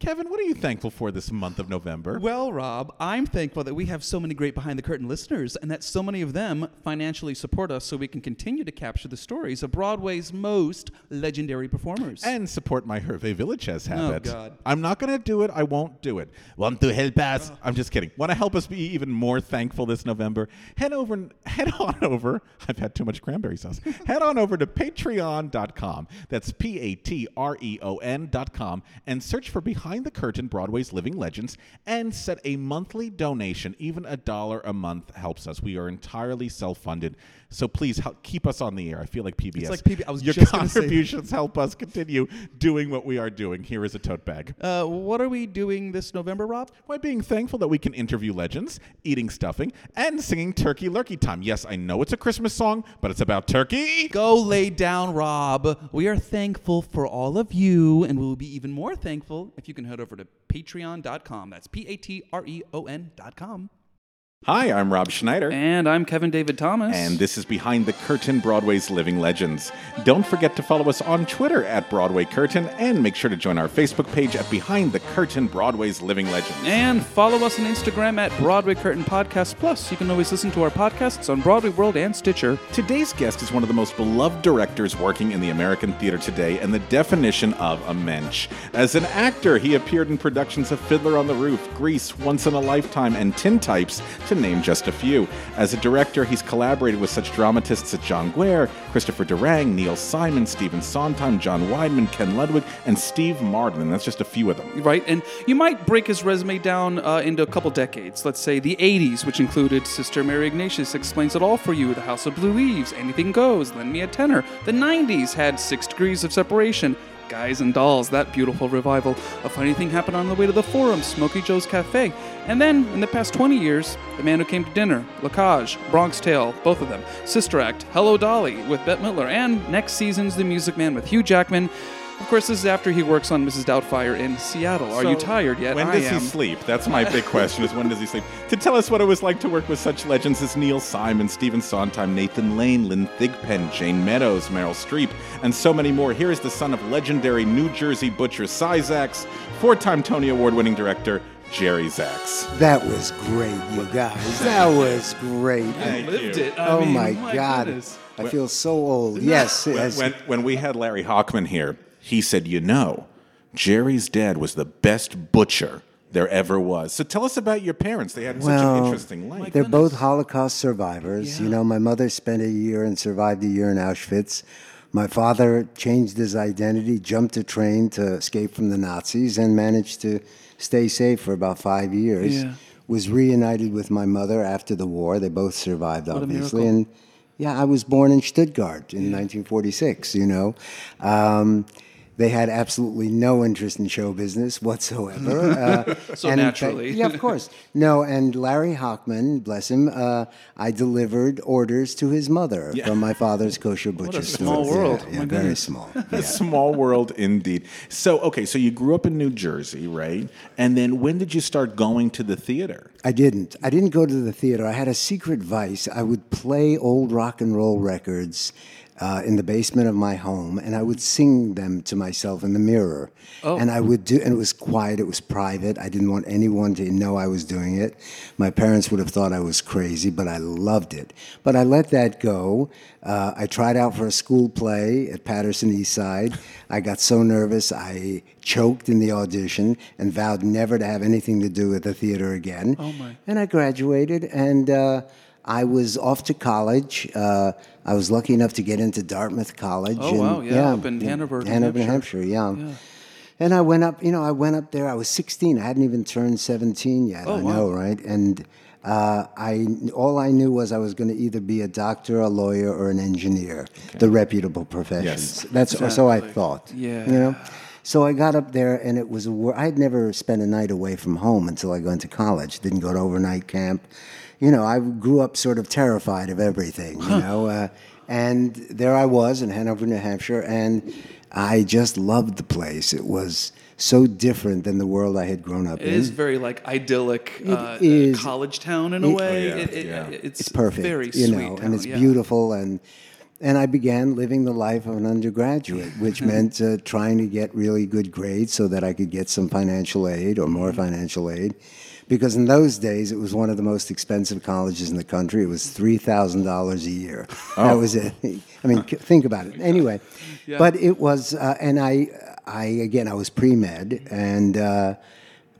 Kevin, what are you thankful for this month of November? Well, Rob, I'm thankful that we have so many great behind the curtain listeners and that so many of them financially support us so we can continue to capture the stories of Broadway's most legendary performers. and support my Hervé Villechaize habit. Oh, God. I'm not going to do it. I won't do it. Want to help us? I'm just kidding. Want to help us be even more thankful this November? Head over, head on over. I've had too much cranberry sauce. head on over to patreon.com. That's P A T R E O N.com and search for Behind the Curtain Broadway's Living Legends and set a monthly donation. Even a dollar a month helps us. We are entirely self funded. So please help, keep us on the air. I feel like PBS. like PB I was Your just contributions help us continue doing what we are doing. Here is a tote bag. uh, what are we doing this November, Rob? By being thankful that we can interview legends, eating stuffing, and singing Turkey Lurkey Time. Yes, I know it's a Christmas song, but it's about turkey. Go lay down, Rob. We are thankful for all of you, and we will be even more thankful if you can head over to patreon.com. That's P A T R E O N.com. Hi, I'm Rob Schneider. And I'm Kevin David Thomas. And this is Behind the Curtain Broadway's Living Legends. Don't forget to follow us on Twitter at Broadway Curtain and make sure to join our Facebook page at Behind the Curtain Broadway's Living Legends. And follow us on Instagram at Broadway Curtain Podcast Plus. You can always listen to our podcasts on Broadway World and Stitcher. Today's guest is one of the most beloved directors working in the American theater today and the definition of a mensch. As an actor, he appeared in productions of Fiddler on the Roof, Grease, Once in a Lifetime, and Tintypes, to name just a few. As a director, he's collaborated with such dramatists as John Guare, Christopher Durang, Neil Simon, Stephen Sondheim, John Weidman, Ken Ludwig, and Steve Martin, that's just a few of them. Right, and you might break his resume down uh, into a couple decades. Let's say the 80s, which included Sister Mary Ignatius Explains It All for You, The House of Blue Leaves, Anything Goes, Lend Me a Tenor. The 90s had Six Degrees of Separation, Guys and Dolls, that beautiful revival. A funny thing happened on the way to the Forum, Smokey Joe's Cafe. And then, in the past 20 years, The Man Who Came to Dinner, La Cage, Bronx Tale, both of them, Sister Act, Hello Dolly with Bette Midler, and next season's The Music Man with Hugh Jackman. Of course, this is after he works on Mrs. Doubtfire in Seattle. Are you tired yet? When I does am. he sleep? That's my big question is when does he sleep? To tell us what it was like to work with such legends as Neil Simon, Stephen Sondheim, Nathan Lane, Lynn Thigpen, Jane Meadows, Meryl Streep, and so many more. Here is the son of legendary New Jersey butcher Cy Zaks, four-time Tony Award-winning director Jerry Zaks. That was great, you guys. That was great. Thank lived you. it. I oh mean, my, my God. goodness. I feel so old. Yes. When, yes. when, when we had Larry Hochman here, he said, you know, Jerry's dad was the best butcher there ever was. So tell us about your parents. They had such an interesting life. They're both Holocaust survivors. You know, my mother spent a year and survived a year in Auschwitz. My father changed his identity, jumped a train to escape from the Nazis, and managed to stay safe for about five years. Yeah. Was reunited with my mother after the war. They both survived, What obviously. And yeah, I was born in Stuttgart in 1946, you know. Um, they had absolutely no interest in show business whatsoever. Uh, So and in fact- naturally. yeah, of course. No, and Larry Hochman, bless him, uh, I delivered orders to his mother from my father's kosher butcher store. small Yeah, world. Yeah, My very goodness. small. A small world indeed. So, okay, so you grew up in New Jersey, right? And then when did you start going to the theater? I didn't. I didn't go to the theater. I had a secret vice. I would play old rock and roll records uh, in the basement of my home, and I would sing them to myself in the mirror. Oh. And I would do, and it was quiet, it was private. I didn't want anyone to know I was doing it. My parents would have thought I was crazy, but I loved it. But I let that go. Uh, I tried out for a school play at Paterson East Side. I got so nervous, I choked in the audition and vowed never to have anything to do with the theater again. Oh, my. And I graduated, and uh, I was off to college. Uh, I was lucky enough to get into Dartmouth College. Oh, and, wow, yeah, up in Hanover, New Hanover, New Hampshire. Hampshire, yeah. And I went up, you know, I went up there. I was 16. I hadn't even turned 17 yet. Oh, I wow. know, right? And uh, I all I knew was I was going to either be a doctor, a lawyer, or an engineer, the reputable professions. That's so I thought. Yeah. You know. So I got up there, and it was a wor- I'd never spent a night away from home until I went to college. Didn't go to overnight camp. You know, I grew up sort of terrified of everything. You know, uh, and there I was in Hanover, New Hampshire, and I just loved the place. It was so different than the world I had grown up It in. is very like idyllic uh, is. college town in a It- way. yeah, It- it- yeah. It's, it's perfect, Very you sweet know, town, and it's yeah. beautiful and and I began living the life of an undergraduate, which meant uh, trying to get really good grades so that I could get some financial aid or more financial aid. Because in those days, it was one of the most expensive colleges in the country. It was three thousand dollars a year. That was it. I mean, think about it. Anyway, but it was, uh, and I, I again, I was pre med, and uh,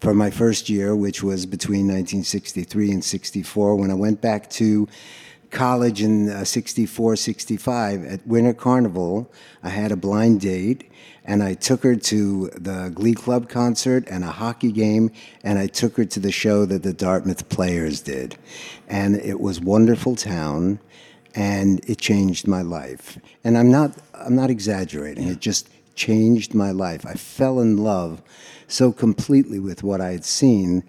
for my first year, which was between 1963 and 64, when I went back to college in uh, 64, 65 at Winter Carnival, I had a blind date and I took her to the Glee Club concert and a hockey game, and I took her to the show that the Dartmouth Players did. And it was wonderful town, and it changed my life. And I'm not, I'm not exaggerating. It just changed my life. I fell in love so completely with what I had seen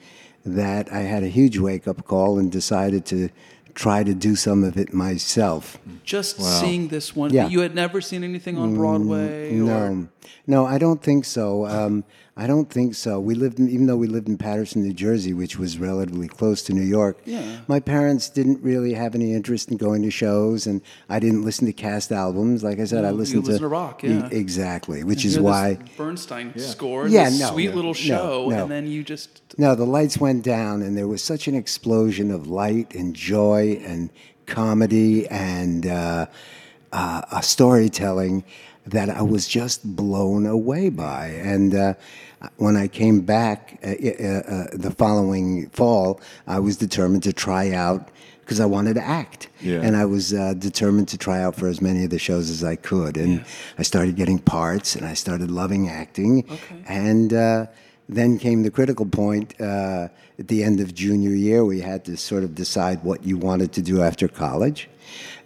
that I had a huge wake up call and decided to try to do some of it myself. Just seeing this one, Yeah. Mm, you had never seen anything on Broadway. Or, No, no, I don't think so. Um, I don't think so. We lived, in, even though we lived in Paterson, New Jersey, which was relatively close to New York. Yeah. My parents didn't really have any interest in going to shows, and I didn't listen to cast albums. Like I said, I you listened listen to rock, E- yeah. exactly, which is hear this why. Bernstein score, Yeah, this no, sweet no, little show, no. and then you just No, the lights went down, and there was such an explosion of light and joy and comedy and uh, uh, uh, storytelling that I was just blown away by. And uh, when I came back uh, uh, uh, the following fall, I was determined to try out because I wanted to act. Yeah. And I was uh, determined to try out for as many of the shows as I could. And I started getting parts, and I started loving acting. And uh, then came the critical point uh, at the end of junior year. We had to sort of decide what you wanted to do after college.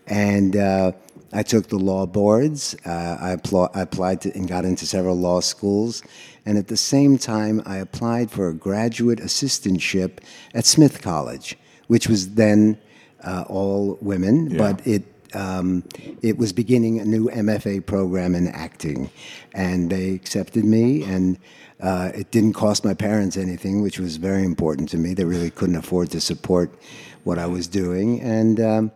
And uh, I took the law boards. Uh, I, appl- I applied to and got into several law schools. And at the same time, I applied for a graduate assistantship at Smith College, which was then uh, all women, but it um, it was beginning a new MFA program in acting, and they accepted me, and uh, it didn't cost my parents anything, which was very important to me. They really couldn't afford to support what I was doing, and um,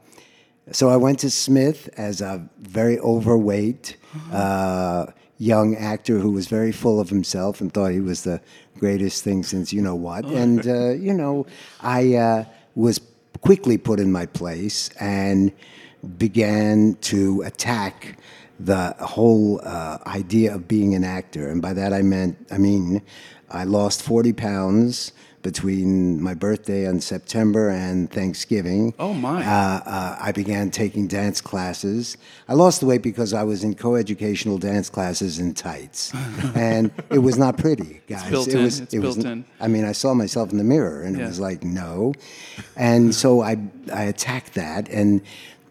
so I went to Smith as a very overweight uh, young actor who was very full of himself and thought he was the greatest thing since you know what. And uh, you know, I uh, was quickly put in my place and began to attack the whole uh, idea of being an actor. And by that I meant, I mean, I lost 40 pounds between my birthday on September and Thanksgiving. Oh, my. Uh, uh, I began taking dance classes. I lost the weight because I was in coeducational dance classes in tights, and it was not pretty, guys. it in. was. It's it was. built in. I mean, I saw myself in the mirror, and Yeah. it was like no, and so I I attacked that, and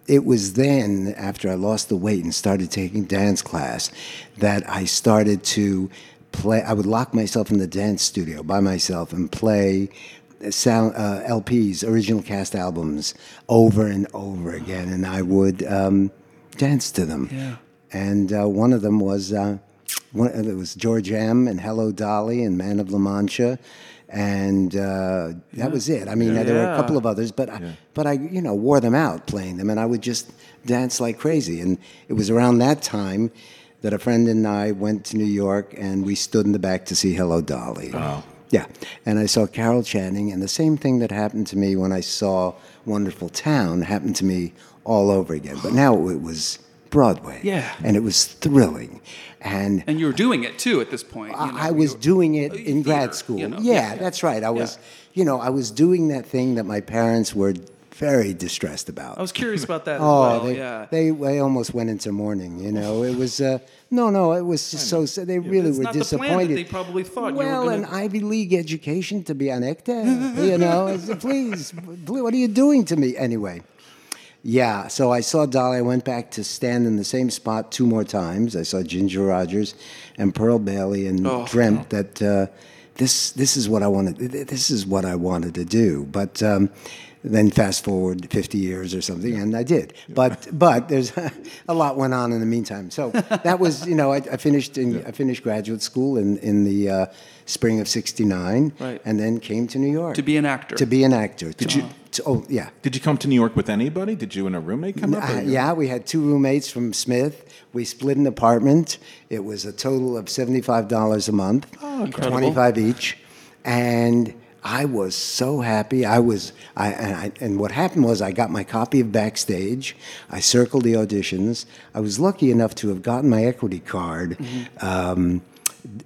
it was then after I lost the weight and started taking dance class that I started to play. I would lock myself in the dance studio by myself and play sound uh, LPs, original cast albums, over and over again, and I would um, dance to them. Yeah. And uh, one of them was uh, one, there was George M. and Hello Dolly and Man of La Mancha, and uh, that was it. I mean, there were a couple of others, but I, but I you know wore them out playing them, and I would just dance like crazy. And it was around that time that a friend and I went to New York, and we stood in the back to see Hello Dolly. Wow. Yeah, and I saw Carol Channing, and the same thing that happened to me when I saw Wonderful Town happened to me all over again. But now it was Broadway. Yeah. And it was thrilling. And And you were doing it too at this point. you know, I, was doing it in grad school. you know, yeah, yeah, yeah. that's right. I was, Yeah. you know, I was doing that thing that my parents were very distressed about. I was curious about that as Oh, well. they, yeah. they they almost went into mourning. You know, it was uh, no, no, it was just so sad. They really It's were not the disappointed. they probably thought you were well, gonna- an Ivy League education to be an actor. you know, please, please, what are you doing to me anyway? Yeah, so I saw Dolly. I went back to stand in the same spot two more times. I saw Ginger Rogers and Pearl Bailey, and Oh, dreamt that uh, this this is what I wanted. This is what I wanted to do. But um, then fast forward 50 years or something, and I did. But but there's a lot went on in the meantime. So that was you know I, I finished in I finished graduate school in in the uh, spring of '69, Right. and then came to New York To be an actor. To be an actor. Did To- you- to- oh yeah. Did you come to New York with anybody? Did you and a roommate come Uh, you- yeah, we had two roommates from Smith. We split an apartment. It was a total of seventy-five dollars a month, incredible. twenty-five each, and I was so happy. I was, I and, I and what happened was I got my copy of Backstage. I circled the auditions. I was lucky enough to have gotten my equity card. Um,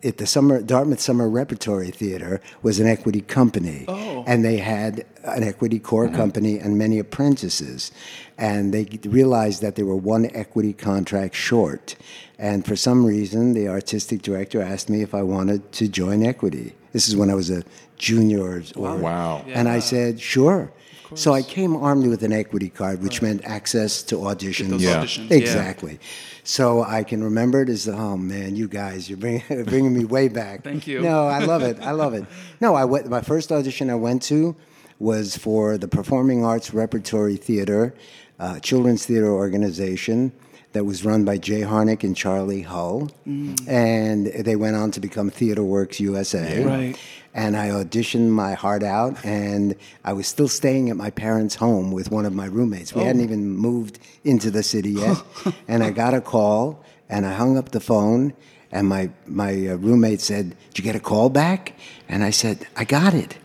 at the summer Dartmouth Summer Repertory Theater was an equity company, and they had an equity core company and many apprentices, and they realized that they were one equity contract short, and for some reason the artistic director asked me if I wanted to join equity. This is when I was a junior. Or, or- Wow. And I said sure. So I came armed with an equity card, which meant access to auditions. those Yeah. auditions. yeah. Exactly. So I can remember it as, oh man, you guys, you're bringing, bringing me way back. Thank you. No, I love it. I love it. No, I went, my first audition I went to was for the Performing Arts Repertory Theater, uh, children's theater organization that was run by Jay Harnick and Charlie Hull. And they went on to become TheatreWorks USA. Right. And I auditioned my heart out, and I was still staying at my parents' home with one of my roommates. We hadn't even moved into the city yet. and I got a call, and I hung up the phone, and my, my uh, roommate said, Did you get a call back? And I said, I got it.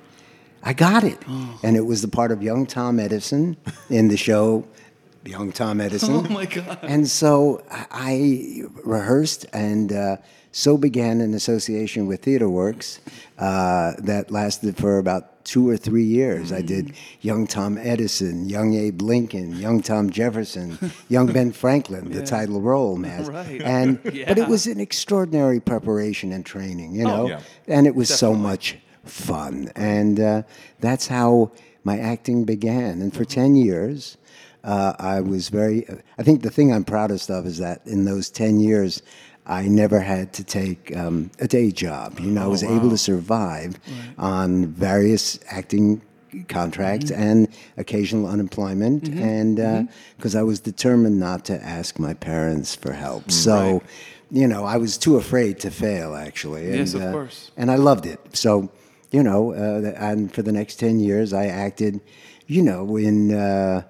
I got it. And it was the part of young Tom Edison in the show Young Tom Edison. Oh my God. And so I rehearsed, and uh, so began an association with TheatreWorks uh, that lasted for about two or three years. I did Young Tom Edison, Young Abe Lincoln, Young Tom Jefferson, Young Ben Franklin, the title role, man. Right. And but it was an extraordinary preparation and training, you know, yeah. and it was so much fun, and uh, that's how my acting began. And for ten years. Uh, I was very. I think the thing I'm proudest of is that in those ten years, I never had to take um, a day job. You know, I was able to survive on various acting contracts and occasional unemployment, and because I was determined not to ask my parents for help. So, you know, I was too afraid to fail. Actually, Yes, and, of uh, course. and I loved it. So, you know, uh, and for the next 10 years, I acted, you know, in uh,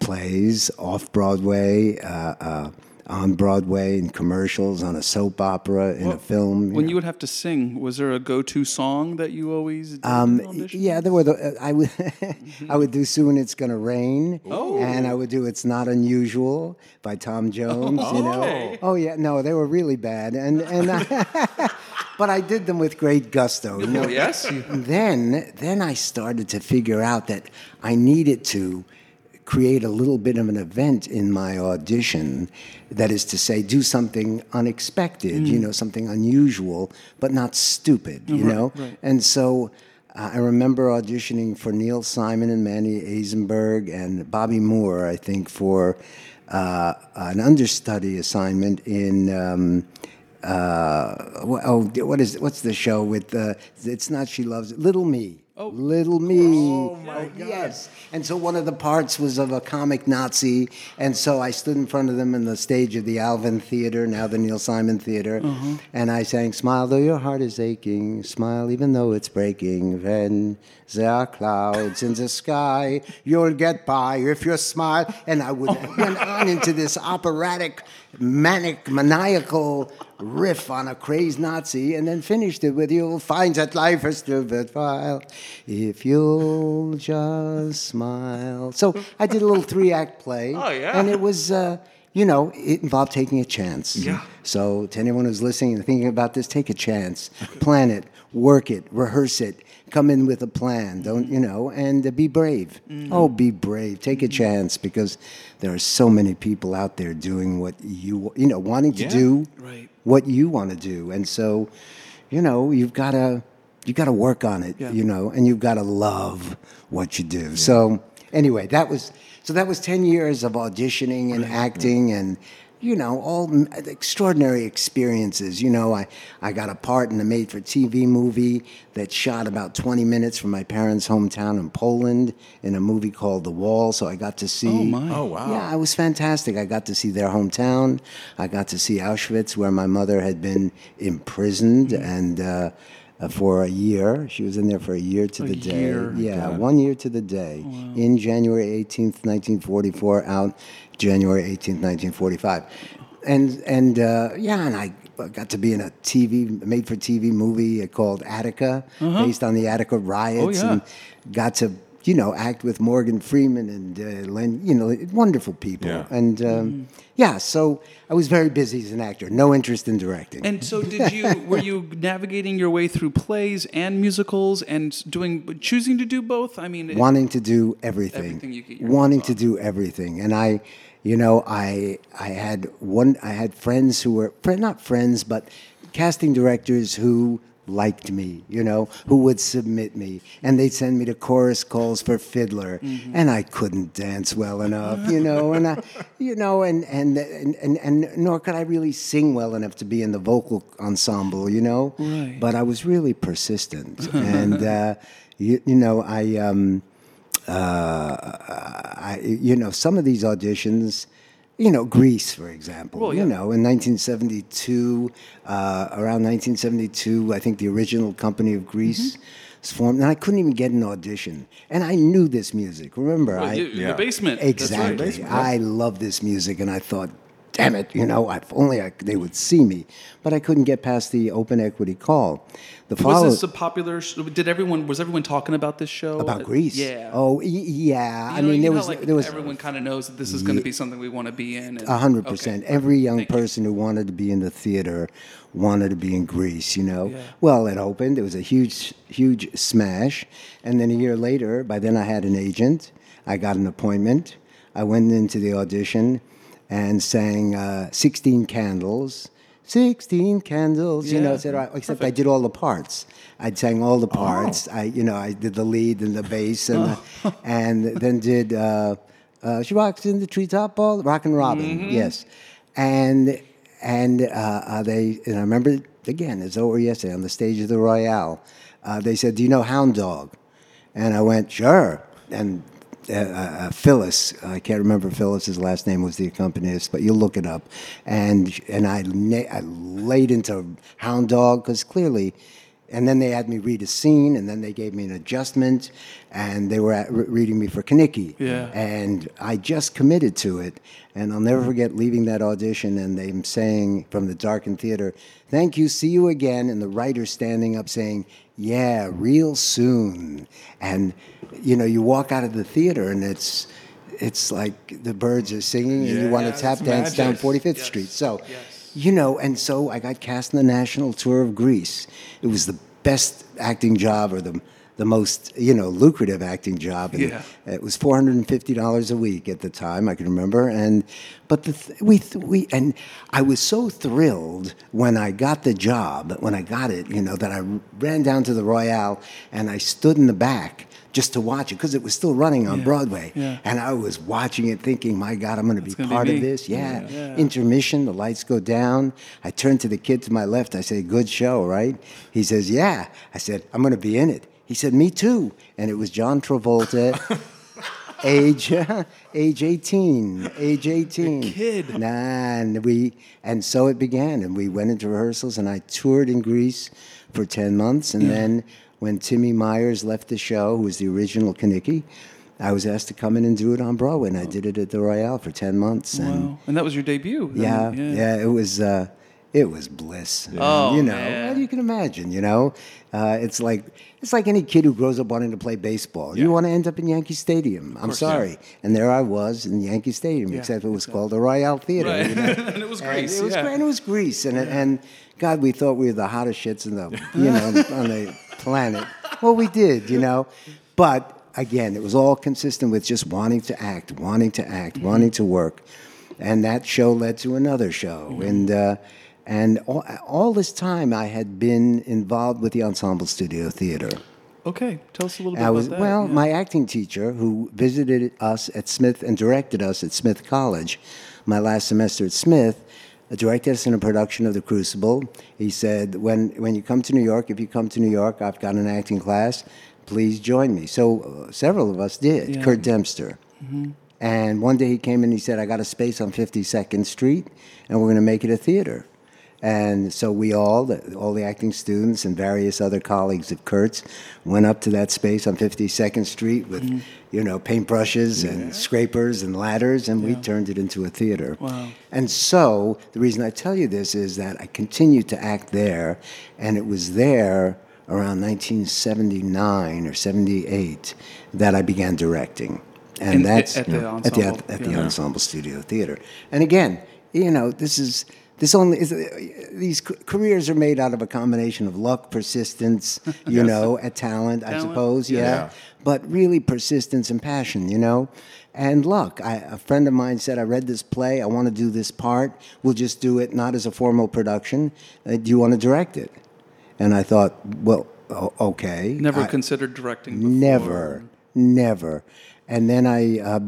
plays off Broadway, uh, uh, on Broadway, in commercials, on a soap opera, in a film. When know. you would have to sing, was there a go-to song that you always did Um, yeah, there were. The, uh, I would, I would do "Soon It's Gonna Rain," oh. and I would do "It's Not Unusual" by Tom Jones. You know. Oh yeah, no, they were really bad, and and. I, but I did them with great gusto. You know? Oh, yes? Then, then I started to figure out that I needed to create a little bit of an event in my audition. That is to say, do something unexpected, you know, something unusual, but not stupid, you know? And so uh, I remember auditioning for Neil Simon and Manny Azenberg and Bobby Moore, I think, for uh, an understudy assignment in. Um, uh, oh, what is what's the show with? Uh, it's not she loves it, Little Me. Oh. Little me. Oh my oh, God. Yes. And so one of the parts was of a comic Nazi, and so I stood in front of them in the stage of the Alvin Theater, now the Neil Simon Theater, mm-hmm. and I sang, "Smile though your heart is aching, smile even though it's breaking. When there are clouds in the sky, you'll get by if you smile." And I would oh went on into this operatic, manic, maniacal riff on a crazed Nazi, and then finished it with "You'll find that life is still worthwhile if you'll just smile." So I did a little three-act play, Oh, yeah. and it was. Uh, you know, it involved taking a chance. Yeah. So, to anyone who's listening and thinking about this, take a chance, plan it, work it, rehearse it, come in with a plan. Don't you know? And be brave. Mm-hmm. Oh, be brave. Take a chance because there are so many people out there doing what you you know wanting to Yeah. do Right. what you want to do, and so you know you've got to you got to work on it. Yeah. You know, and you've got to love what you do. So anyway, that was so that was ten years of auditioning and acting and. You know, all extraordinary experiences. You know, I, I got a part in a made for TV movie that shot about 20 minutes from my parents' hometown in Poland in a movie called The Wall. So I got to see. Oh, my. Oh, wow. Yeah, it was fantastic. I got to see their hometown. I got to see Auschwitz, where my mother had been imprisoned and uh, uh, for a year. She was in there for a year to the day. year. Yeah, one year to the day. In January 18th, 1944, out January 18th, 1945. And and uh, yeah, and I got to be in a TV made for TV movie called Attica, based on the Attica riots, Uh-huh. Oh, yeah. and got to you know act with Morgan Freeman and uh, Len, you know wonderful people. Yeah. And um, yeah, so I was very busy as an actor. No interest in directing. And so, did you? were you navigating your way through plays and musicals, and doing choosing to do both? I mean, it- wanting to do everything, Everything you get wanting to do everything, and I, you know, I I had one, I had friends who were not friends, but casting directors who liked me, you know, who would submit me, and they'd send me to chorus calls for fiddler, Mm-hmm. and I couldn't dance well enough, you know, and I, you know, and and, and and and nor could I really sing well enough to be in the vocal ensemble, you know, Right. but I was really persistent, and uh, you, you know, I. Um, uh, I, you know, some of these auditions, you know, Grease, for example, Well, you know, in 1972, uh, around 1972, I think the original company of Grease Mm-hmm. was formed, and I couldn't even get an audition. And I knew this music. Remember, Well, I you- Yeah. the basement. That's right. exactly. I love this music, and I thought, damn it, you know, if only I, they would see me. But I couldn't get past the open equity call. The follow- Was this a popular? sh- Did everyone? Was everyone talking about this show? about uh, Grease. Yeah. Oh, yeah. You I know- mean, there was like there was everyone kind of knows that this is going to be something we want to be in. A hundred percent. Every young Thank you. person who wanted to be in the theater wanted to be in Grease. You know. Yeah. Well, it opened. It was a huge, huge smash. And then a year later, by then I had an agent. I got an appointment. I went into the audition and sang uh, "16 Candles." 16 candles, you know, Yeah. et cetera, except I did all the parts. I sang all the parts. I, you know, I did the lead and the bass, and Oh. and then did uh, uh, "She Rocks in the Treetop Ball," Rock and Robin, Mm-hmm. yes, and and uh, uh, they and I remember again as though it were yesterday on the stage of the Royale. Uh, they said, "Do you know Hound Dog?" And I went, "Sure." And uh, Phyllis, I can't remember Phyllis's last name was the accompanist, but you'll look it up. And and I, na- I laid into Hound Dog because clearly, and then they had me read a scene, and then they gave me an adjustment, and they were at, re- reading me for Kenickie. Yeah. And I just committed to it, and I'll never forget leaving that audition and them saying from the darkened theater, "Thank you, see you again," and the writer standing up saying, "Yeah, real soon," and you know, you walk out of the theater and it's it's like the birds are singing and you want to Yeah, tap it's dance down 45th Yes. Street. So, Yes. you know, and so I got cast in the national tour of Grease. It was the best acting job or the the most you know lucrative acting job. And Yeah. It was four hundred and fifty dollars a week at the time. I can remember, and but the th- we th- we and I was so thrilled when I got the job when I got it. You know that I ran down to the Royale and I stood in the back just to watch it because it was still running on Broadway, yeah. and I was watching it thinking, my God, I'm going to be gonna be part me. of this. Yeah. Yeah. Intermission, the lights go down. I turn to the kid to my left. I say, "Good show, right?" He says, "Yeah." I said, "I'm going to be in it." He said, Me too. And it was John Travolta. age age 18 age 18 kid. nah and we and so it began and we went into rehearsals and i toured in grease for 10 months and then when timmy meyers left the show who was the original kenickie i was asked to come in and do it on broadway and i did it at the royale for 10 months and Wow. And that was your debut. then, yeah, yeah, it was uh, it was bliss. Oh, you know, man. you can imagine. You know, uh, it's like it's like any kid who grows up wanting to play baseball. You want to end up in Yankee Stadium. I'm sorry, and there I was in Yankee Stadium, except it was called the Royale Theater. Right. You know? and it was And Grease. It was yeah. great. and It was Grease, and and God, we thought we were the hottest shits in the you know on the planet. Well, we did, you know, but again, it was all consistent with just wanting to act, wanting to act, wanting to work, and that show led to another show, and. Uh, and all, all this time, I had been involved with the Ensemble Studio Theater. Okay, tell us a little bit I was about that. well. yeah. My acting teacher, who visited us at Smith and directed us at Smith College, my last semester at Smith, directed us in a production of The Crucible. He said, "When when you come to New York, if you come to New York, I've got an acting class. Please join me." So uh, several of us did. Yeah. Curt Dempster. Mm-hmm. And one day he came in and he said, I got a space on 52nd Street and we're going to make it a theater. And so we all, the- all the acting students and various other colleagues of Curt's, went up to that space on 52nd Street with, Mm-hmm. you know, paintbrushes and scrapers and ladders, and we turned it into a theater. Wow. And so the reason I tell you this is that I continued to act there, and it was there around 1979 or 78 that I began directing. And In- that's at the at the, at the yeah. ensemble studio theater. And again, you know, this is this only is these careers are made out of a combination of luck, persistence, you know, a talent, I suppose, yeah. yeah. But really persistence and passion, you know. And luck. I, a friend of mine said, "I read this play. I want to do this part. We'll just do it not as a formal production. Uh, do you want to direct it?" And I thought, well, okay. Never I- considered directing before. Never, never. And then I uh,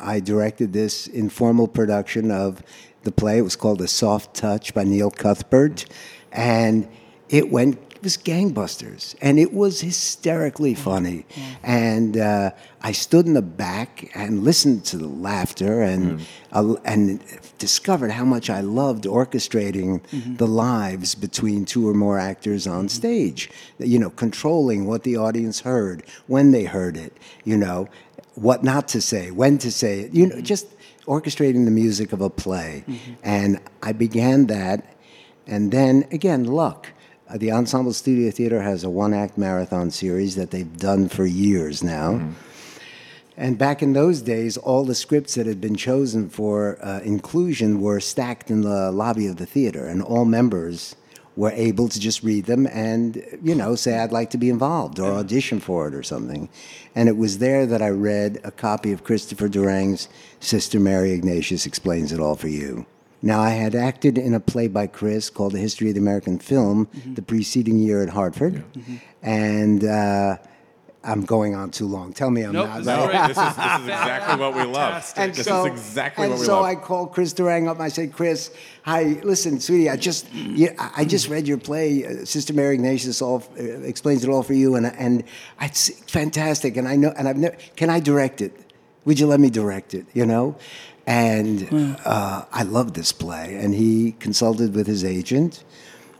I directed this informal production of the play. It was called The Soft Touch by Neil Cuthbert, and it went. It was gangbusters, and it was hysterically funny. And uh, I stood in the back and listened to the laughter, and uh, and discovered how much I loved orchestrating the lives between two or more actors on stage. You know, controlling what the audience heard, when they heard it. You know, what not to say, when to say it. You know, just orchestrating the music of a play. And I began that, and then again, luck. Uh, the Ensemble Studio Theater has a one act marathon series that they've done for years now. And back in those days, all the scripts that had been chosen for uh, inclusion were stacked in the lobby of the theater, and all members were able to just read them and, you know, say, I'd like to be involved or audition for it or something. And it was there that I read a copy of Christopher Durang's Sister Mary Ignatius Explains It All for You. Now, I had acted in a play by Chris called The History of the American Film the preceding year at Hartford. And uh, I'm going on too long. Tell me I'm Nope, not. this is right? great. this, is, this is exactly what we love. And this so, is exactly and what we so love. I called Chris Durang up. I said, Chris, hi, listen, sweetie, I just, yeah, I I just read your play, uh, Sister Mary Ignatius all uh, explains it all for you, and and it's fantastic. And I know, and I've never, can I direct it? Would you let me direct it? You know, and uh, I love this play. And he consulted with his agent,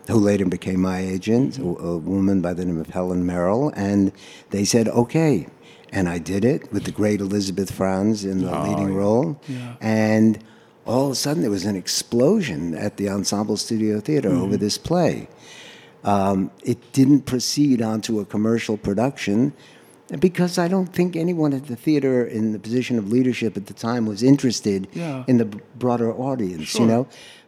who later became my agent, a, a woman by the name of Helen Merrill, and they said, okay. And I did it with the great Elizabeth Franz in the leading role. And all of a sudden, there was an explosion at the Ensemble Studio Theater over this play. Um, it didn't proceed onto a commercial production because I don't think anyone at the theater in the position of leadership at the time was interested Yeah. in the broader audience, you know.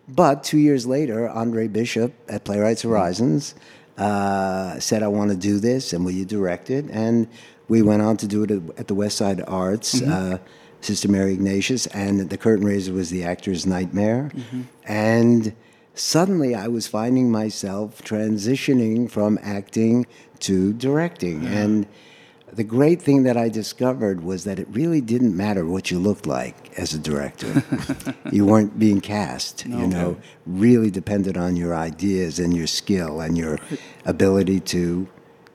But two years later, Andre Bishop at Playwrights Horizons uh, said, I want to do this, and will you direct it? And we went on to do it at, the West Side Arts. Uh, Sister Mary Ignatius, and The Curtain Raiser was the actor's nightmare. And suddenly I was finding myself transitioning from acting to directing. And the great thing that I discovered was that it really didn't matter what you looked like as a director. you weren't being cast, you know, really depended on your ideas and your skill and your ability to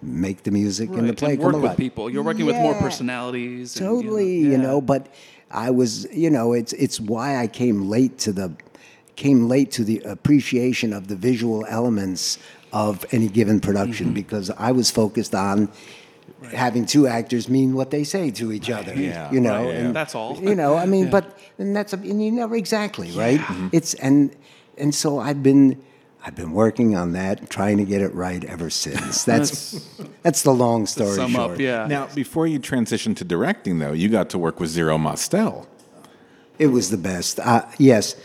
make the music and the play and work with people. You're working with more Yeah. personalities. and, you know, Totally, you know, but I was, you know, it's it's why I came late to the came late to the appreciation of the visual elements of any given production Mm-hmm. because I was focused on having two actors mean what they say to each other. Yeah, you know, right, yeah. and That's all. You know, I mean, Yeah. but and that's a, and you never exactly right. It's and and so I've been. I've been working on that, trying to get it right ever since. That's that's the long story Sum short. up, yeah. Now, before you transitioned to directing, though, you got to work with Zero Mostel. It was the best. Uh, yes.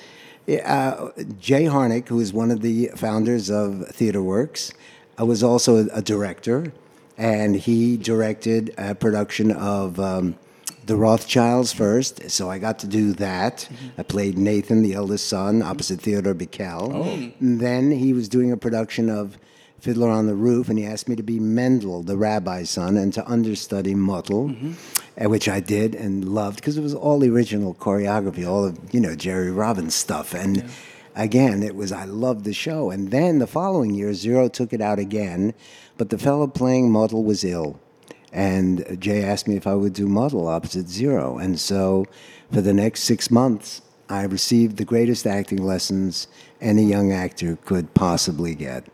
Uh, Jay Harnick, who is one of the founders of TheatreWorks, uh, was also a, a director, and he directed a production of um, The Rothschilds first. So I got to do that. I played Nathan, the eldest son, opposite Theodore Bikel. And then he was doing a production of Fiddler on the Roof, and he asked me to be Mendel, the rabbi's son, and to understudy Mottel, uh, which I did and loved because it was all the original choreography, all of you know Jerry Robbins stuff, and again, it was I loved the show. And then the following year, Zero took it out again, but the fellow playing Mottel was ill, and Jay asked me if I would do Mottel opposite Zero, and so for the next six months. I received the greatest acting lessons any young actor could possibly get.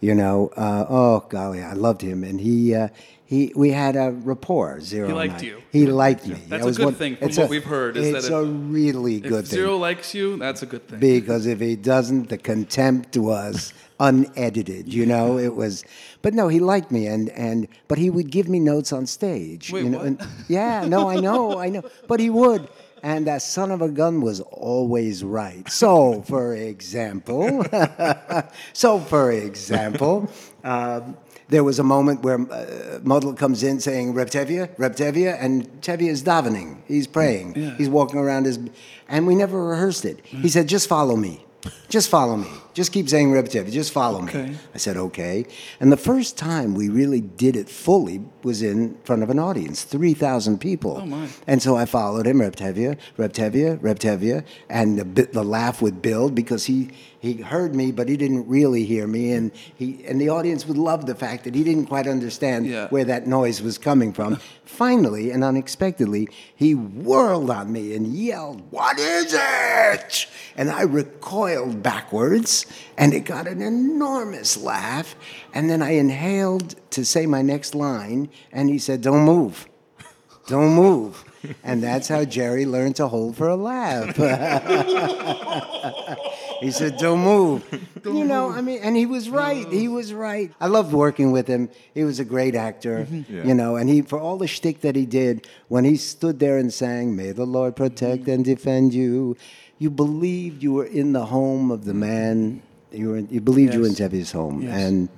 You know, uh, oh golly, I loved him, and he uh, he we had a rapport. Zero. He liked I. you. He liked me. That's That a was good one- thing from it's what a- we've heard, is that it's if- a really good thing. if thing. Zero likes you, that's a good thing. Because if he doesn't, the contempt was unedited. You know, it was. But no, he liked me, and and but he would give me notes on stage. Wait, you know, what? and- yeah, no, I know, I know, but he would. And that son of a gun was always right. So, for example, so for example, um, there was a moment where uh, Mottel comes in saying Reptevia, Reptevia, and Tevye is davening. He's praying. He's walking around his, and we never rehearsed it. He said, "Just follow me, just follow me. Just keep saying Reptevia. Just follow me." I said, "Okay." And the first time we really did it fully was in front of an audience, three thousand people. Oh, my. And so I followed him, Reptevia, Reptevia, Reptevia, and the, the laugh would build because he, he heard me, but he didn't really hear me, and he and the audience would love the fact that he didn't quite understand Yeah. where that noise was coming from. Finally and unexpectedly, he whirled on me and yelled, "What is it?" And I recoiled backwards, and it got an enormous laugh. And then I inhaled to say my next line, and he said, "Don't move." Don't move. And that's how Jerry learned to hold for a laugh. he said, Don't move. you know, I mean, and he was right. He was right. I loved working with him. He was a great actor, mm-hmm. Yeah. you know, and he, for all the shtick that he did, when he stood there and sang, May the Lord protect mm-hmm. and defend you, you believed you were in the home of the mm-hmm. man. You, were, you believed you were in Yes. Tevye's home. Yes. And,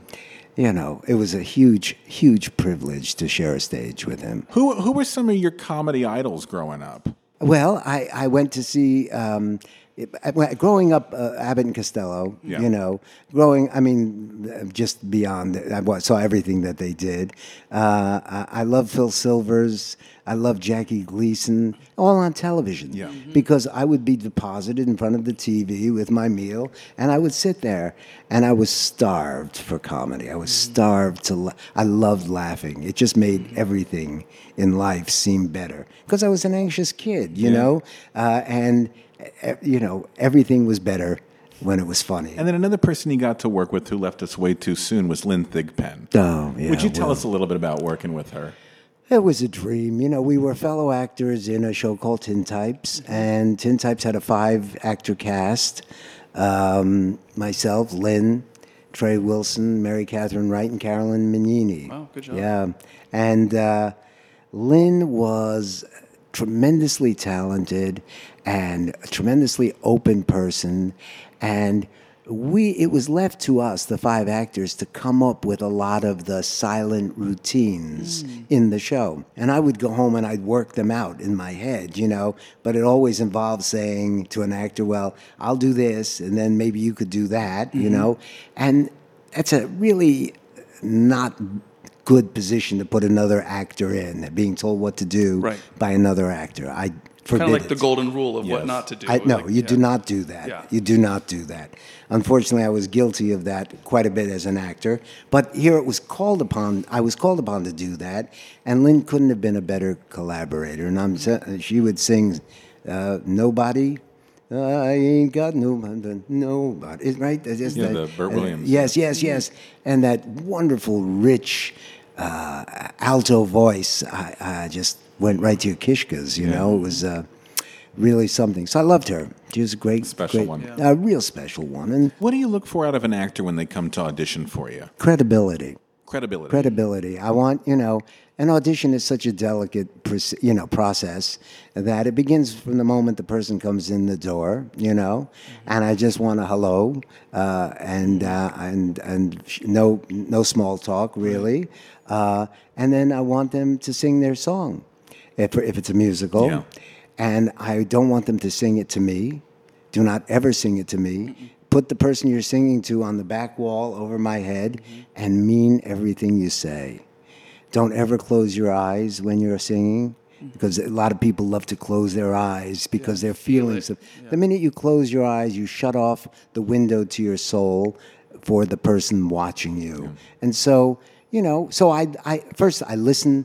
you know, it was a huge, huge privilege to share a stage with him. Who who were some of your comedy idols growing up? Well, I, I went to see. Um, it- growing up, uh, Abbott and Costello. Yeah. You know, growing. I mean, uh, just beyond. I saw everything that they did. Uh, I, I love Phil Silvers. I love Jackie Gleason. All on television. Yeah. Mm-hmm. Because I would be deposited in front of the TV with my meal, and I would sit there, and I was starved for comedy. I was Mm-hmm. starved to. La- I loved laughing. It just made everything in life seem better because I was an anxious kid, you know, uh, and uh, you know everything was better when it was funny. And then another person he got to work with who left us way too soon was Lynn Thigpen. Oh, yeah, Would you tell well. us a little bit about working with her? It was a dream. You know, we were fellow actors in a show called Tintypes, and Tintypes had a five actor cast um, myself, Lynn, Trey Wilson, Mary Catherine Wright, and Carolyn Mignini. Wow, good job. Yeah. And uh, Lynn was tremendously talented and a tremendously open person. And we it was left to us the five actors to come up with a lot of the silent routines hmm. in the show. And i would go home and i'd work them out in my head you know? But it always involved saying to an actor well i'll do this and then maybe you could do that you mm-hmm. know? And that's a really not good position to put another actor in being told what to do Right. by another actor i Kind of forbid like the golden rule of what not to do. I, no, Like, you yeah. do not do that. Yeah. You do not do that. Unfortunately, I was guilty of that quite a bit as an actor. But here it was called upon. I was called upon to do that, and Lynn couldn't have been a better collaborator. And I'm, she would sing, uh, "Nobody." I ain't got nobody, nobody. Right? It's just Yeah, that- the Bert uh, Williams. Yes, yes, yes. And that wonderful, rich, uh, alto voice, I, I just went right to your kishkas. You know, it was uh, really something. So I loved her. She was a great, Special great- one. a real special one, and What do you look for out of an actor when they come to audition for you? credibility. Credibility. Credibility. I want you know. An audition is such a delicate, you know, process that it begins from the moment the person comes in the door, you know, and I just want a hello, uh, and uh, and and no no small talk really, uh, and then I want them to sing their song, if if it's a musical, Yeah. and I don't want them to sing it to me. Do not ever sing it to me. Put the person you're singing to on the back wall over my head and mean everything you say. Don't ever close your eyes when you're singing because a lot of people love to close their eyes because their feelings. Of, The minute you close your eyes, you shut off the window to your soul for the person watching you. And so, you know, so I, I first I listen.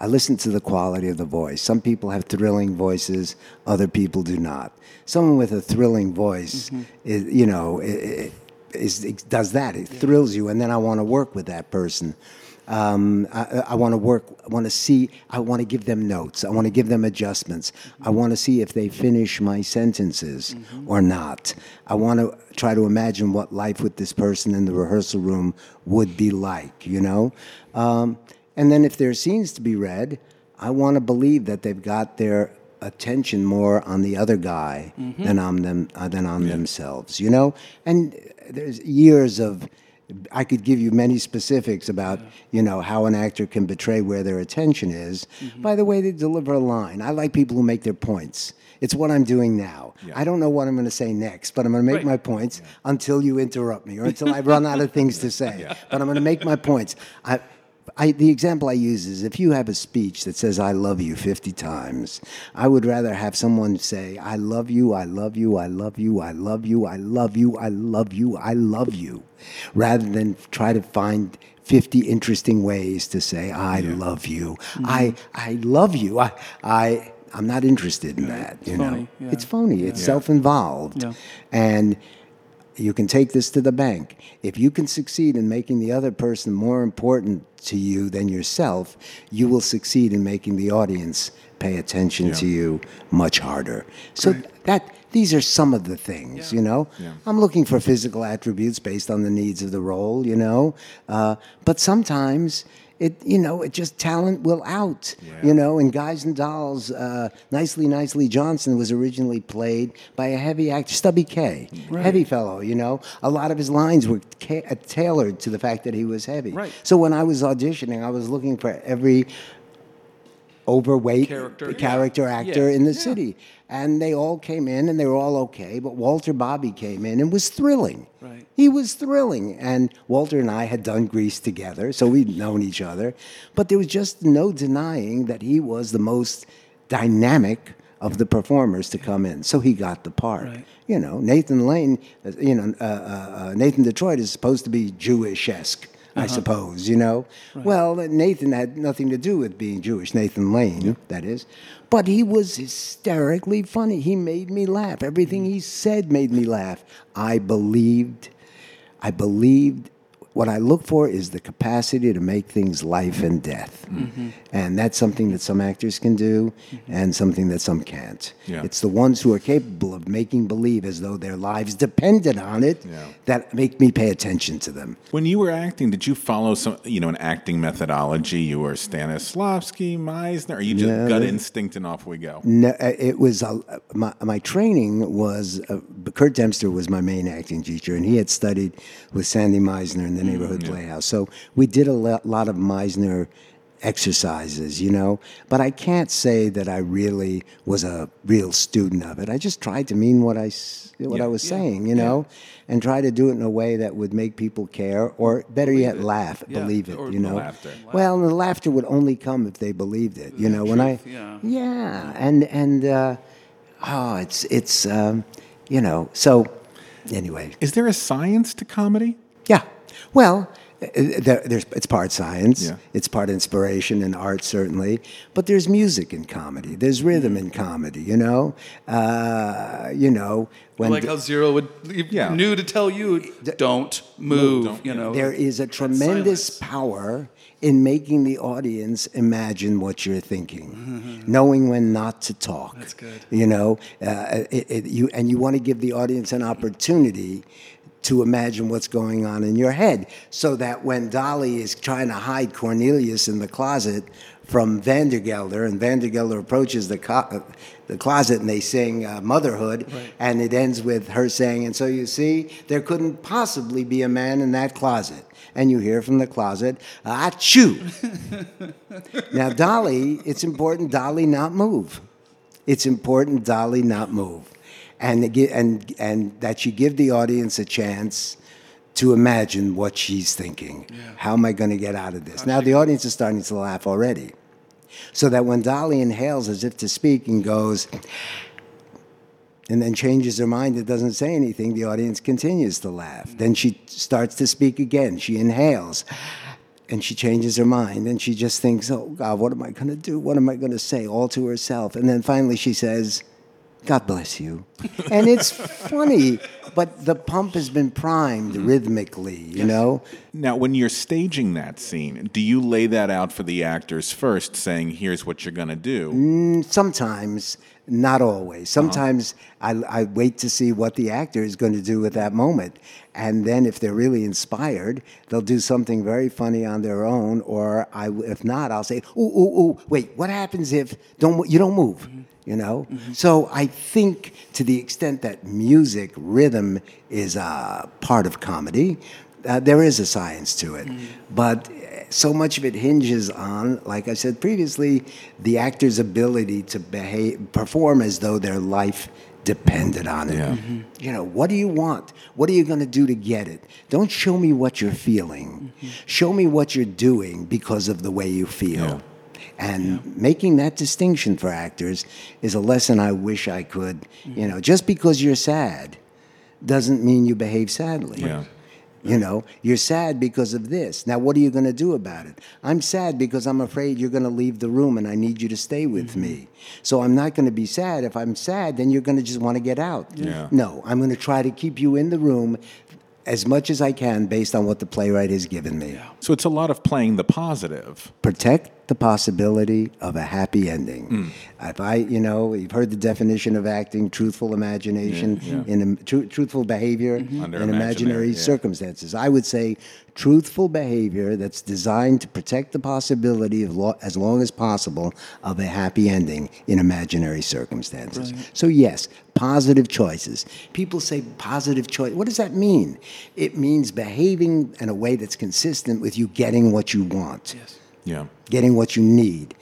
I listen to the quality of the voice. Some people have thrilling voices, other people do not. Someone with a thrilling voice, is, you know, i- i- it does that. It thrills you, and then I want to work with that person. Um, I, I want to work. I want to see. I want to give them notes. I want to give them adjustments. I want to see if they finish my sentences or not. I want to try to imagine what life with this person in the rehearsal room would be like. You know, um, and then if there are scenes to be read, I want to believe that they've got their attention more on the other guy than on them uh, than on themselves. You know, and there's years of. I could give you many specifics about, you know, how an actor can betray where their attention is by the way they deliver a line. I like people who make their points. It's what I'm doing now. I don't know what I'm going to say next, but I'm going to make Right. my points until you interrupt me or until I run out of things to say. But I'm going to make my points. I, I, the example I use is if you have a speech that says "I love you" 50 times, I would rather have someone say "I love you, I love you, I love you, I love you, I love you, I love you, I love you," rather than try to find 50 interesting ways to say "I love you." Mm-hmm. I I love you. I I I'm not interested in that. You know, yeah. it's phony. It's self-involved, Yeah. and you can take this to the bank. If you can succeed in making the other person more important to you than yourself, you will succeed in making the audience pay attention to you much harder. So that these are some of the things, you know. I'm looking for physical attributes based on the needs of the role, you know. Uh, but sometimes it, you know, it just talent will out, you know. In Guys and Dolls, uh, Nicely Nicely Johnson was originally played by a heavy actor, Stubby Kaye, heavy fellow, you know. A lot of his lines were ca- tailored to the fact that he was heavy. Right. So when I was auditioning, I was looking for every overweight Character, yeah. actor Yeah, in the yeah. city. And they all came in and they were all okay, but Walter Bobbie came in and was thrilling. Right. He was thrilling. And Walter and I had done Grease together, so we'd known each other. But there was just no denying that he was the most dynamic of the performers to come in. So he got the part. Right. You know, Nathan Lane, uh, you know, uh, uh, uh, Nathan Detroit is supposed to be Jewish esque. I uh-huh. suppose, you know. Well, Nathan had nothing to do with being Jewish, Nathan Lane, that is. But he was hysterically funny. He made me laugh. Everything mm. he said made me laugh. I believed, I believed. What I look for is the capacity to make things life and death. And that's something that some actors can do and something that some can't. Yeah. It's the ones who are capable of making believe as though their lives depended on it Yeah. that make me pay attention to them. When you were acting, did you follow some, you know, an acting methodology? You were Stanislavski, Meisner, or you just Yeah, gut instinct and off we go? No, uh, it was uh, my my training was uh, Curt Dempster was my main acting teacher, and he had studied with Sandy Meisner in the neighborhood playhouse. So we did a lot, of Meisner exercises, you know. But I can't say that I really was a real student of it. I just tried to mean what I what I was saying, you know, and try to do it in a way that would make people care, or better yet, laugh, Yeah, believe it, or you know. laughter. Well, the laughter would only come if they believed it, you know. when I yeah. yeah, and and uh, oh, it's it's um, you know. So anyway, Is there a science to comedy? yeah. Well, uh, there, there's it's part science. Yeah. It's part inspiration and art certainly, but there's music in comedy. There's rhythm in comedy. You know, uh, you know when like how Zero would Yeah. knew to tell you, don't move. you know, there is a tremendous power in making the audience imagine what you're thinking, Mm-hmm. knowing when not to talk. That's good. You know, uh, it, it, you and you want to give the audience an opportunity to imagine what's going on in your head, so that when Dolly is trying to hide Cornelius in the closet from Vandergelder, and Vandergelder approaches the co- the closet and they sing uh, "Motherhood," and it ends with her saying, "And so you see, there couldn't possibly be a man in that closet." And you hear from the closet, "Achoo!" now, Dolly, it's important Dolly not move. It's important Dolly not move, and and and that you give the audience a chance to imagine what she's thinking. How am I going to get out of this? Now the audience is starting to laugh already, so that when Dolly inhales as if to speak and goes. And then changes her mind and doesn't say anything. The audience continues to laugh. Then she starts to speak again. She inhales and she changes her mind and she just thinks, oh God, what am I going to do? What am I going to say? All to herself. And then finally she says, God bless you. And it's funny, but the pump has been primed mm-hmm. rhythmically, you know? Now, when you're staging that scene, do you lay that out for the actors first, saying, "Here's what you're going to do"? Mm, sometimes, not always. Uh-huh. Sometimes I, I wait to see what the actor is going to do at that moment. And then if they're really inspired, they'll do something very funny on their own. Or I, if not, I'll say, ooh, ooh, ooh, wait, what happens if don't, you don't move? Mm-hmm. You know? So I think to the extent that music, rhythm is a part of comedy, uh, there is a science to it. But eh, so much of it hinges on, like I said previously, the actor's ability to behave, perform as though their life depended on it. Yeah. You know, what do you want? What are you going to do to get it? Don't show me what you're feeling. Show me what you're doing because of the way you feel. Yeah. And making that distinction for actors is a lesson I wish I could. Mm-hmm. You know, just because you're sad doesn't mean you behave sadly. Yeah. You know, you're sad because of this. Now, what are you going to do about it? I'm sad because I'm afraid you're going to leave the room and I need you to stay with mm-hmm. me. So I'm not going to be sad. If I'm sad, then you're going to just want to get out. Yeah. No, I'm going to try to keep you in the room as much as I can based on what the playwright has given me. So it's a lot of playing the positive. Protect the possibility of a happy ending. Hmm. If I, you know, you've heard the definition of acting: truthful imagination in um, tru- truthful behavior Under in imaginary, imaginary yeah. circumstances. I would say truthful behavior that's designed to protect the possibility of lo- as long as possible of a happy ending in imaginary circumstances. So yes, positive choices. People say positive choice. What does that mean? It means behaving in a way that's consistent with you getting what you want Yeah. getting what you need.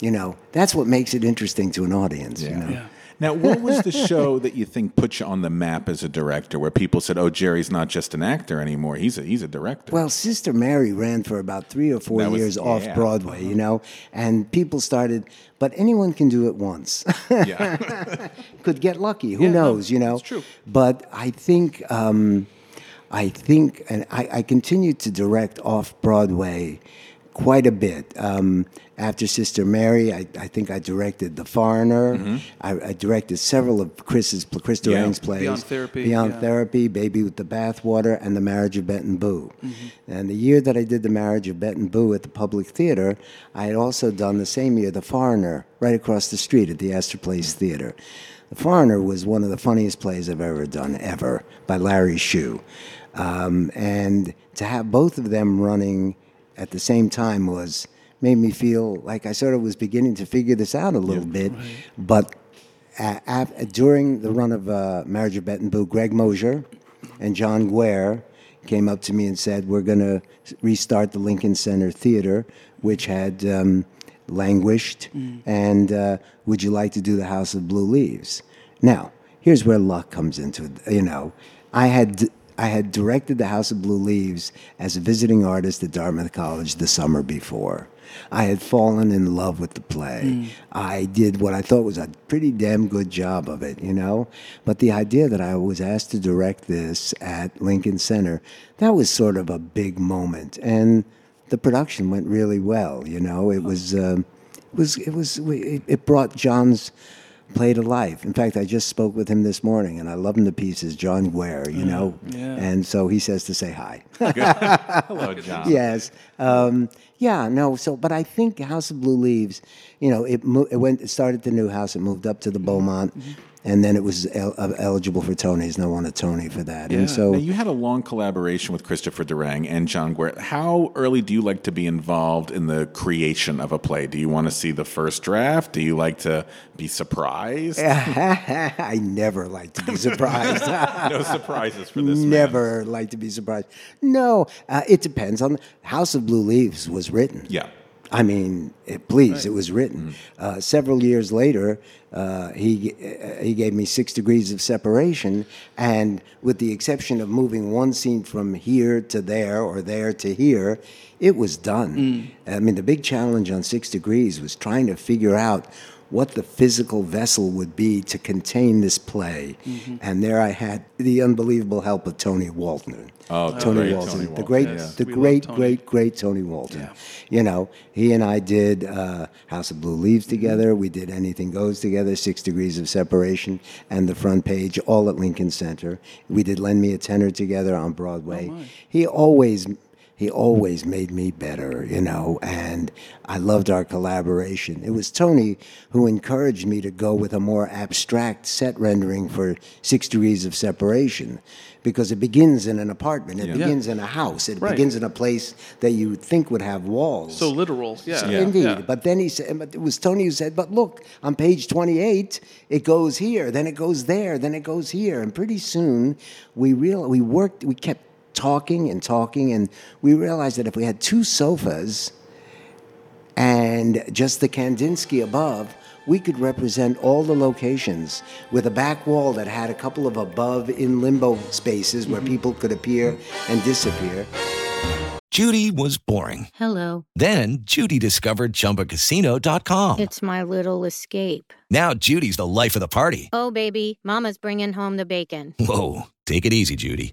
You know, that's what makes it interesting to an audience. You know, Now, what was the show that you think put you on the map as a director, where people said, "Oh, Jerry's not just an actor anymore; he's a he's a director." well, Sister Mary ran for about three or four That was- years off yeah. Broadway. You know, and people started, but anyone can do it once. yeah. Could get lucky. Who Yeah, no, knows? you know, it's true. But I think. Um, I think, and I, I continue to direct off Broadway quite a bit. Um, after Sister Mary, I, I think I directed The Foreigner. I, I directed several of Chris's, Chris Mm-hmm. Yeah. Plays. Beyond Therapy, Beyond yeah. Therapy, Baby with the Bathwater, and The Marriage of Bet and Boo. Mm-hmm. And the year that I did The Marriage of Bet and Boo at the Public Theater, I had also done the same year The Foreigner right across the street at the Astor Place Theater. The Foreigner was one of the funniest plays I've ever done, ever, by Larry Shue. Um, and to have both of them running at the same time was made me feel like I sort of was beginning to figure this out a little bit. But a- a- during the run of uh, Marriage of Bet and Boo, Greg Mosher and John Guare came up to me and said, "We're going to restart the Lincoln Center Theater which had um, languished, and uh, would you like to do the House of Blue Leaves? Now, here's where luck comes into it. You know, I had I had directed the House of Blue Leaves as a visiting artist at Dartmouth College the summer before. I had fallen in love with the play. I did what I thought was a pretty damn good job of it, you know? But the idea that I was asked to direct this at Lincoln Center, that was sort of a big moment. And the production went really well, you know? It was, um, it was, it was, it, it brought John's play to life. In fact, I just spoke with him this morning, and I love him to pieces. John Guare, you mm. know, yeah. and so he says to say hi. Hello, John. yes, um, yeah, no. So, but I think House of Blue Leaves, you know, it mo- it went, it started the new house, it moved up to the mm-hmm. Beaumont, mm-hmm. And then it was el- uh, eligible for Tonys, and I won a Tony for that. Yeah. And so, Now, you had a long collaboration with Christopher Durang and John Guare. How early do you like to be involved in the creation of a play? Do you want to see the first draft? Do you like to be surprised? I never like to be surprised. no surprises for this man. Never like to be surprised. No, uh, it depends on House of Blue Leaves was written. Yeah. I mean, it, please, it was written. Uh, several years later, uh, he uh, he gave me six degrees of separation, and with the exception of moving one scene from here to there or there to here, it was done. I mean, the big challenge on Six Degrees was trying to figure out what the physical vessel would be to contain this play, and there I had the unbelievable help of Tony Walton. Oh, Tony great Walton, Tony the Walton, great, yes. the We great, great, great Tony Walton. You know, he and I did uh, House of Blue Leaves together. We did Anything Goes together, Six Degrees of Separation, and the front page, all at Lincoln Center. We did Lend Me a Tenor together on Broadway. he always. He always made me better, you know, and I loved our collaboration. It was Tony who encouraged me to go with a more abstract set rendering for Six Degrees of Separation because it begins in an apartment, it begins in a house, it Right. begins in a place that you think would have walls. So literal. Yeah. Indeed. Yeah. But then he said, but it was Tony who said, but look, on page 28, it goes here, then it goes there, then it goes here. And pretty soon we real we worked, we kept talking and talking, and we realized that if we had two sofas and just the Kandinsky above, we could represent all the locations with a back wall that had a couple of above in limbo spaces where mm-hmm. people could appear and disappear. Judy was boring. Hello. Then Judy discovered ChumbaCasino.com. It's my little escape. Now Judy's the life of the party. Oh, baby, Mama's bringing home the bacon. Whoa, take it easy, Judy.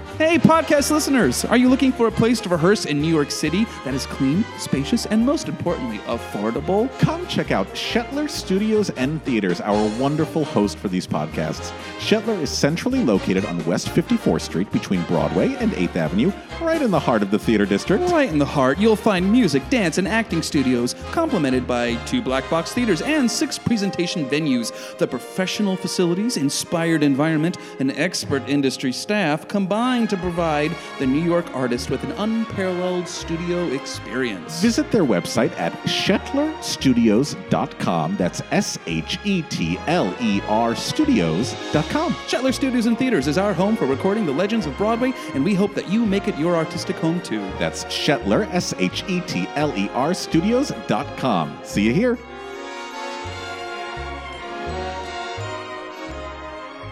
Hey, podcast listeners! Are you looking for a place to rehearse in New York City that is clean, spacious, and most importantly, affordable? Come check out Shetler Studios and Theaters, our wonderful host for these podcasts. Shetler is centrally located on West 54th Street between Broadway and 8th Avenue, right in the heart of the theater district. Right in the heart, you'll find music, dance, and acting studios, complemented by two black box theaters and six presentation venues. The professional facilities, inspired environment, and expert industry staff combine to provide the New York artist with an unparalleled studio experience. Visit their website at shetlerstudios.com. That's S H E T L E R studios.com. Shetler Studios and Theaters is our home for recording the legends of Broadway, and we hope that you make it your artistic home too. That's Shetler, S H E T L E R studios.com. See you here.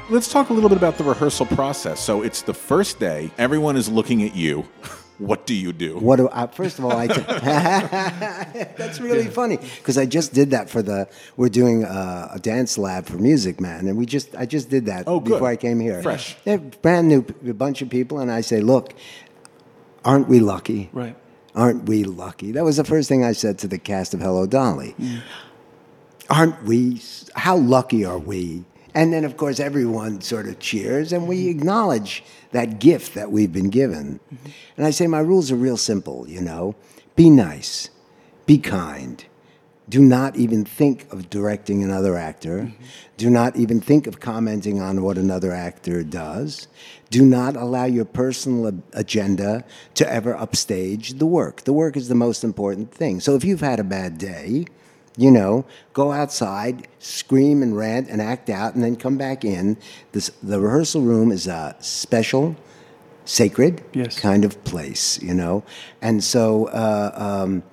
Let's talk a little bit about the rehearsal process. So it's the first day. Everyone is looking at you. What do you do? What do I, first of all, I t- that's really funny because I just did that for the we're doing a, a dance lab for Music Man, and we just I just did that Oh, before I came here. Fresh. They're brand new, a bunch of people, and I say, look, aren't we lucky? Right. Aren't we lucky? That was the first thing I said to the cast of Hello Dolly. Yeah. Aren't we? How lucky are we? And then, of course, everyone sort of cheers, and we mm-hmm. acknowledge that gift that we've been given. Mm-hmm. And I say, my rules are real simple, you know be nice, be kind. Do not even think of directing another actor. Mm-hmm. Do not even think of commenting on what another actor does. Do not allow your personal agenda to ever upstage the work. The work is the most important thing. So if you've had a bad day, you know, go outside, scream and rant and act out, and then come back in. This, the rehearsal room is a special, sacred Yes. kind of place, you know? And so uh, um,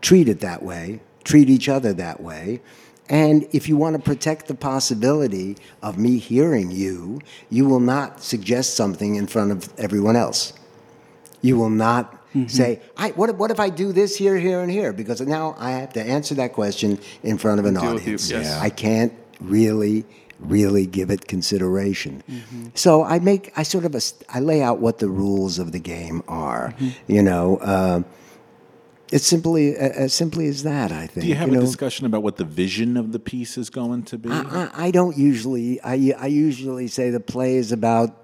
treat it that way, treat each other that way. And if you want to protect the possibility of me hearing you, you will not suggest something in front of everyone else. You will not Mm-hmm. say, I, what, if- what if I do this here, here, and here? Because now I have to answer that question in front of an Deal with you, audience. yes. Yeah. I can't really, really give it consideration. Mm-hmm. So I make, I sort of, a, I lay out what the rules of the game are. Mm-hmm. You know, uh, it's simply as simply as that. I think. Do you have know? a discussion about what the vision of the piece is going to be? I, I, I don't usually. I, I usually say the play is about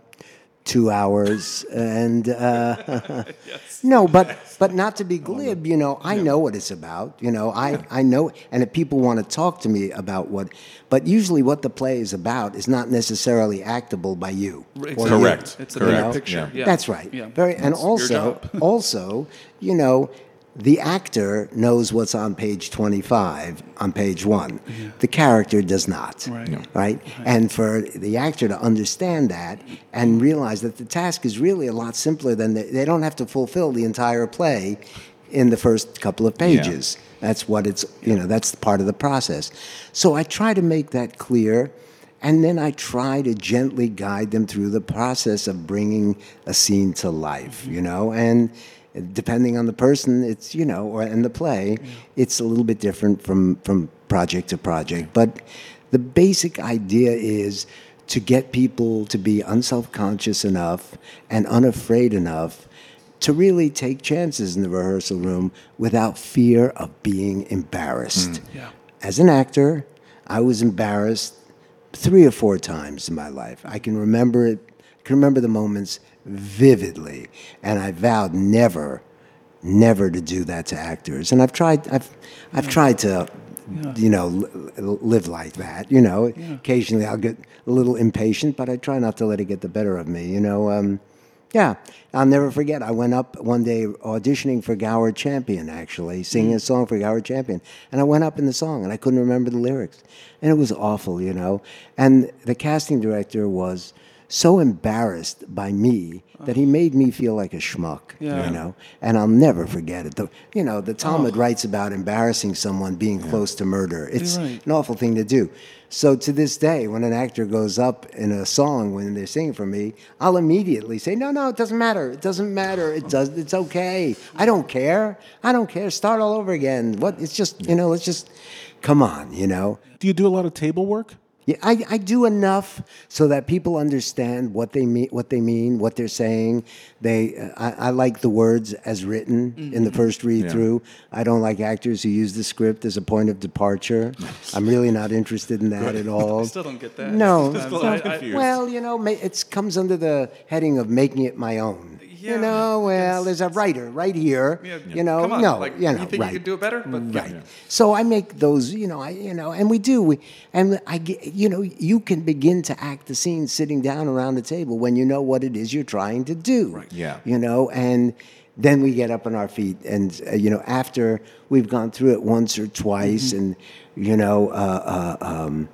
two hours, and uh, no, but but not to be glib. You know, I know what it's about. You know, I I know, and if people want to talk to me about what, but usually what the play is about is not necessarily actable by you. or you, Correct. It's a you know? picture. Yeah. That's right. Yeah. Very, and That's your also, also, you know, the actor knows what's on page 25 on page one. Mm-hmm. The character does not. Right. Right? And for the actor to understand that and realize that the task is really a lot simpler than they, they don't have to fulfill the entire play in the first couple of pages. That's what it's, you know, that's part of the process. So I try to make that clear. And then I try to gently guide them through the process of bringing a scene to life, you know? And depending on the person, it's, you know, or and the play, it's a little bit different from, from project to project. But the basic idea is to get people to be unself-conscious enough and unafraid enough to really take chances in the rehearsal room without fear of being embarrassed. Mm. Yeah. As an actor, I was embarrassed three or four times in my life. I can remember it. I can remember the moments vividly, and I vowed never, never to do that to actors. And I've tried. I've, I've tried to, you know, live like that. You know, occasionally I'll get a little impatient, but I try not to let it get the better of me. You know. Um, yeah, I'll never forget. I went up one day auditioning for Gower Champion, actually, singing a song for Gower Champion. And I went up in the song and I couldn't remember the lyrics. And it was awful, you know. And the casting director was so embarrassed by me that he made me feel like a schmuck, Yeah. you know. And I'll never forget it. The, you know, the Talmud oh. writes about embarrassing someone being close to murder. It's right. an awful thing to do. So to this day, when an actor goes up in a song when they're singing for me, I'll immediately say, "No, no, it doesn't matter. It doesn't matter. It does. It's okay. I don't care. I don't care. Start all over again. What? It's just you know. Let's just come on. You know." do you do a lot of table work? Yeah, I, I do enough so that people understand what they mean, what they mean, what they're saying. They, uh, I, I like the words as written in the first read through. I don't like actors who use the script as a point of departure. I'm really not interested in that at all. I still don't get that. No, Sometimes no. I- I- well, you know, it comes under the heading of making it my own. Yeah, you know, well, there's a writer right here. Yeah, You know, come on, no, like, you know, you think right. you could do it better? But Right. So I make those, you know, I, you know, and we do. We, and I, get- you know, you can begin to act the scene sitting down around the table when you know what it is you're trying to do. Right. Yeah. You know, and then we get up on our feet, and uh, you know, after we've gone through it once or twice, and you know, uh, uh, um,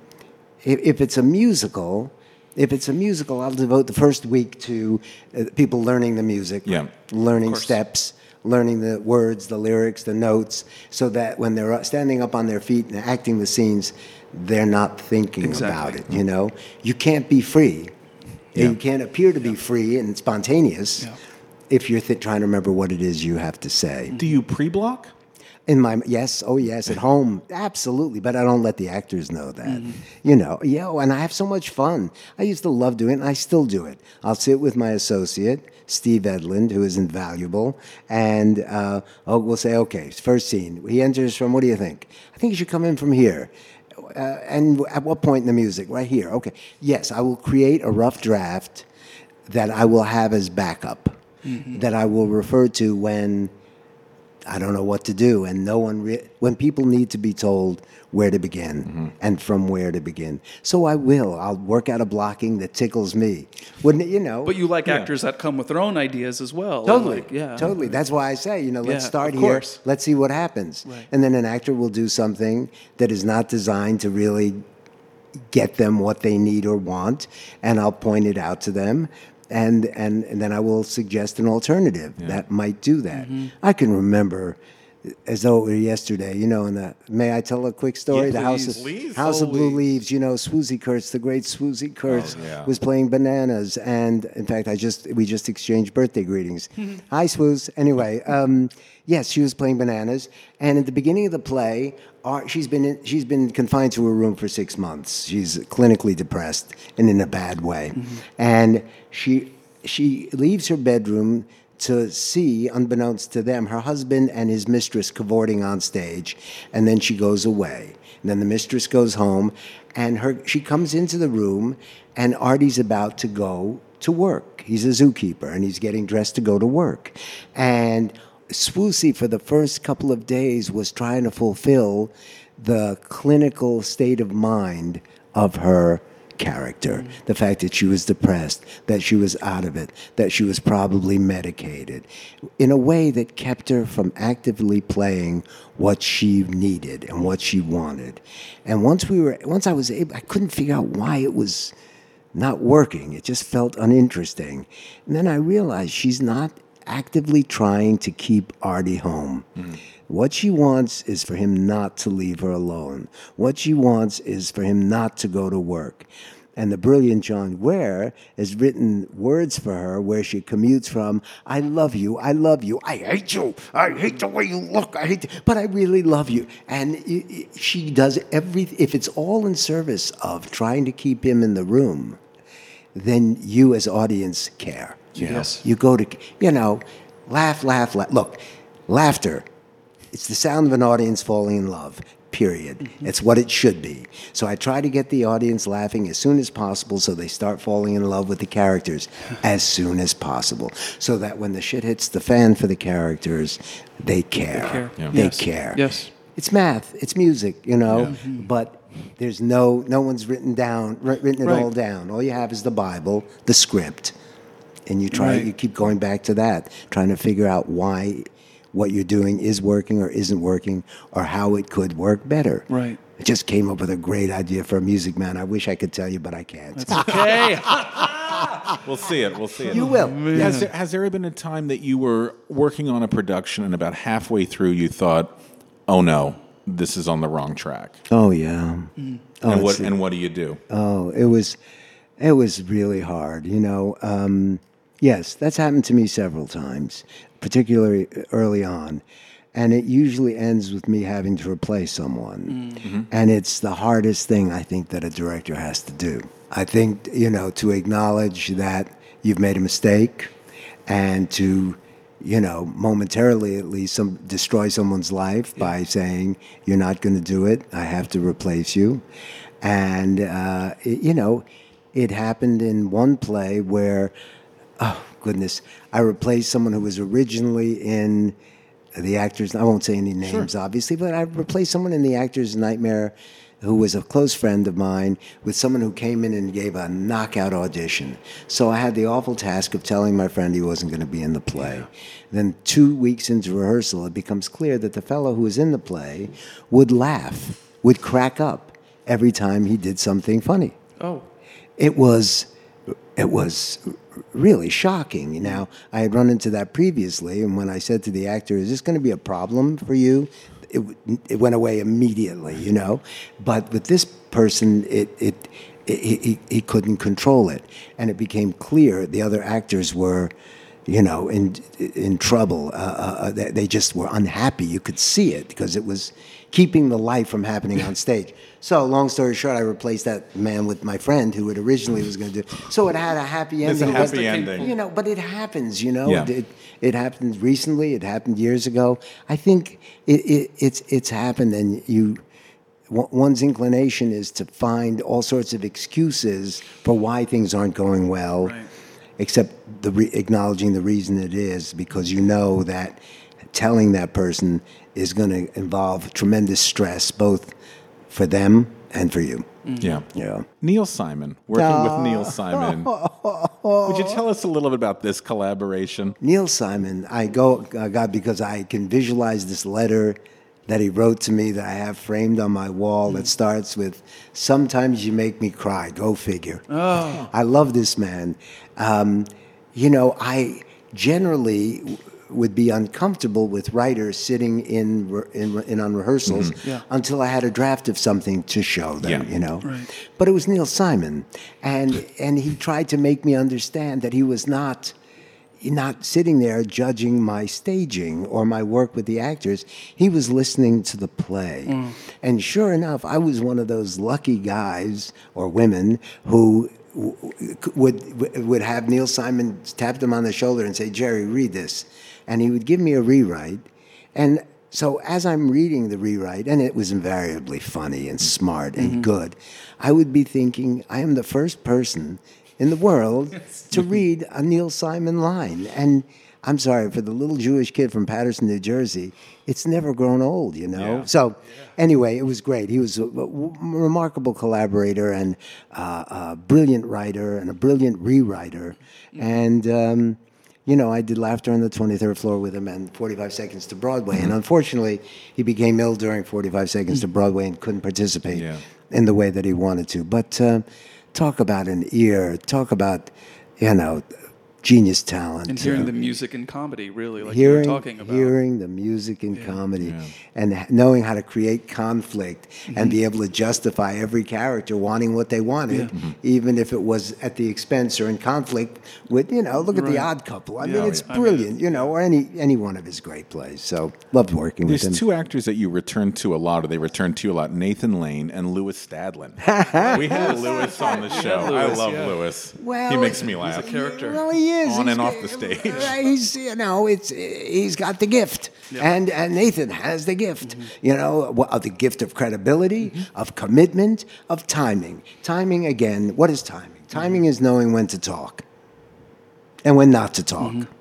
if, if it's a musical. If it's a musical, I'll devote the first week to uh, people learning the music, Yeah. learning steps, learning the words, the lyrics, the notes, so that when they're standing up on their feet and acting the scenes, they're not thinking about it. You know, you can't be free. You can't appear to be free and spontaneous if you're th- trying to remember what it is you have to say. Do you pre-block? In my yes, oh yes, at home, absolutely. But I don't let the actors know that. Mm-hmm. You know, yeah, and I have so much fun. I used to love doing it, and I still do it. I'll sit with my associate Steve Edlund, who is invaluable, and uh, oh, we'll say, okay, first scene. He enters from. What do you think? I think you should come in from here. Uh, and at what point in the music? Right here. Okay. Yes, I will create a rough draft that I will have as backup. That I will refer to when I don't know what to do, and no one re- when people need to be told where to begin Mm-hmm. and from where to begin. So I will. I'll work out a blocking that tickles me. Wouldn't it, you know? But you like actors that come with their own ideas as well. Totally. Like, yeah. Totally. That's why I say, you know, let's Yeah, start of here. Let's see what happens. And then an actor will do something that is not designed to really get them what they need or want, and I'll point it out to them. And, and, and then I will suggest an alternative that might do that. Mm-hmm. I can remember as though it were yesterday, you know, in the, may I tell a quick story? Yeah, the House of, Please, House of Blue always. Leaves, you know, Swoosie Kurtz, the great Swoosie Kurtz Oh, yeah. was playing bananas. And in fact, I just, we just exchanged birthday greetings. Hi, Swooze. Anyway, um, yes, she was playing bananas. And at the beginning of the play, our, she's been in, she's been confined to her room for six months. She's clinically depressed and in a bad way, mm-hmm. and she she leaves her bedroom to see, unbeknownst to them, her husband and his mistress cavorting on stage, and then she goes away. And then the mistress goes home, and her she comes into the room, and Artie's about to go to work. He's a zookeeper, and he's getting dressed to go to work, and Swoosie, for the first couple of days, was trying to fulfill the clinical state of mind of her character. The fact that she was depressed, that she was out of it, that she was probably medicated, in a way that kept her from actively playing what she needed and what she wanted. And once we were, once I was able, I couldn't figure out why it was not working. It just felt uninteresting. And then I realized she's not actively trying to keep Artie home. What she wants is for him not to leave her alone. What she wants is for him not to go to work. And the brilliant John Guare has written words for her where she commutes from, I love you, I love you, I hate you, I hate the way you look, I hate, you, but I really love you. And she does everything, if it's all in service of trying to keep him in the room, then you as audience care. Yes. You go to, you know, laugh, laugh, laugh. Look, laughter, it's the sound of an audience falling in love, period. Mm-hmm. It's what it should be. So I try to get the audience laughing as soon as possible so they start falling in love with the characters as soon as possible. So that when the shit hits the fan for the characters, they care. care. Yeah. They Yes. care. Yes. It's math, it's music, you know, mm-hmm. but there's no, no one's written down, written it Right. all down. All you have is the Bible, the script and you try Right. you keep going back to that trying to figure out why what you're doing is working or isn't working or how it could work better Right. I just came up with a great idea for a music man i wish i could tell you but i can't Okay. We'll see it. We'll see it. you will Has there, has there ever been a time that you were working on a production and about halfway through you thought, "Oh no, this is on the wrong track"? oh yeah Oh, and what and what do you do? Oh, it was, it was really hard. You know, um, yes, that's happened to me several times, particularly early on, and it usually ends with me having to replace someone, and it's the hardest thing I think that a director has to do. I think you know to acknowledge that you've made a mistake, and to you know, momentarily at least, some destroy someone's life by saying you're not going to do it. I have to replace you, and uh, it, you know, it happened in one play where, oh goodness, I replaced someone who was originally in the actors. I won't say any names, obviously, but I replaced someone in the actor's nightmare who was a close friend of mine with someone who came in and gave a knockout audition. So I had the awful task of telling my friend he wasn't going to be in the play. Then, two weeks into rehearsal, it becomes clear that the fellow who was in the play would laugh, would crack up every time he did something funny. Oh. It was it was really shocking. Now, I had run into that previously, and when I said to the actor, "Is this going to be a problem for you?" It, it went away immediately, you know. But with this person, it it, it he, he couldn't control it, and it became clear the other actors were you know, in in trouble. Uh, uh, they, they just were unhappy. You could see it because it was keeping the life from happening on stage. So, long story short, I replaced that man with my friend who it originally was going to do. So it had a happy ending. It's a ending. happy ending. You know, but it happens. You know, Yeah. it, it it happened recently. It happened years ago. I think it, it it's it's happened, and you. One's inclination is to find all sorts of excuses for why things aren't going well, except the re- acknowledging the reason it is because you know that telling that person is going to involve tremendous stress both for them and for you. Yeah. Yeah. Neil Simon, working with Neil Simon. Would you tell us a little bit about this collaboration? Neil Simon, I go uh, God because I can visualize this letter that he wrote to me that I have framed on my wall that starts with "Sometimes you make me cry." Go figure. Oh. I love this man. Um, you know, I generally w- would be uncomfortable with writers sitting in re- in, in on rehearsals Mhm. Yeah. until I had a draft of something to show them. Yeah. You know, Right. but it was Neil Simon, and and he tried to make me understand that he was not not sitting there judging my staging or my work with the actors. He was listening to the play. And sure enough, I was one of those lucky guys or women who would would have Neil Simon tap them on the shoulder and say, "Jerry, read this," and he would give me a rewrite, and. So as I'm reading the rewrite, and it was invariably funny and smart and good, I would be thinking, I am the first person in the world to read a Neil Simon line. And I'm sorry, for the little Jewish kid from Paterson, New Jersey, it's never grown old, you know? Yeah. So, anyway, it was great. He was a, remarkable collaborator and uh, a brilliant writer and a brilliant rewriter. And, um, you know, I did Laughter on the 23rd Floor with him and 45 Seconds to Broadway. And unfortunately, he became ill during 45 Seconds to Broadway and couldn't participate Yeah. in the way that he wanted to. But uh, talk about an ear, talk about, you know, genius talent. And hearing uh, the music and comedy, really, like hearing, you were talking about. hearing the music and comedy and knowing how to create conflict Mm-hmm. and be able to justify every character wanting what they wanted, Mm-hmm. even if it was at the expense or in conflict with, you know, look at the odd couple. I Yeah. mean, it's I mean- brilliant, you know, or any, any one of his great plays. So loved working There's with him. There's two actors that you return to a lot, or they return to you a lot Nathan Lane and Lewis Stadlen. we had Lewis on the show. I love yeah. Lewis. Well, he makes me He's laugh. a character. Well, he is On He's and off the stage. Uh, he's you know it's he's got the gift, and and Nathan has the gift. You know, of the gift of credibility, mm-hmm. of commitment, of timing. Timing again. What is timing? Mm-hmm. Timing is knowing when to talk, and when not to talk. Mm-hmm.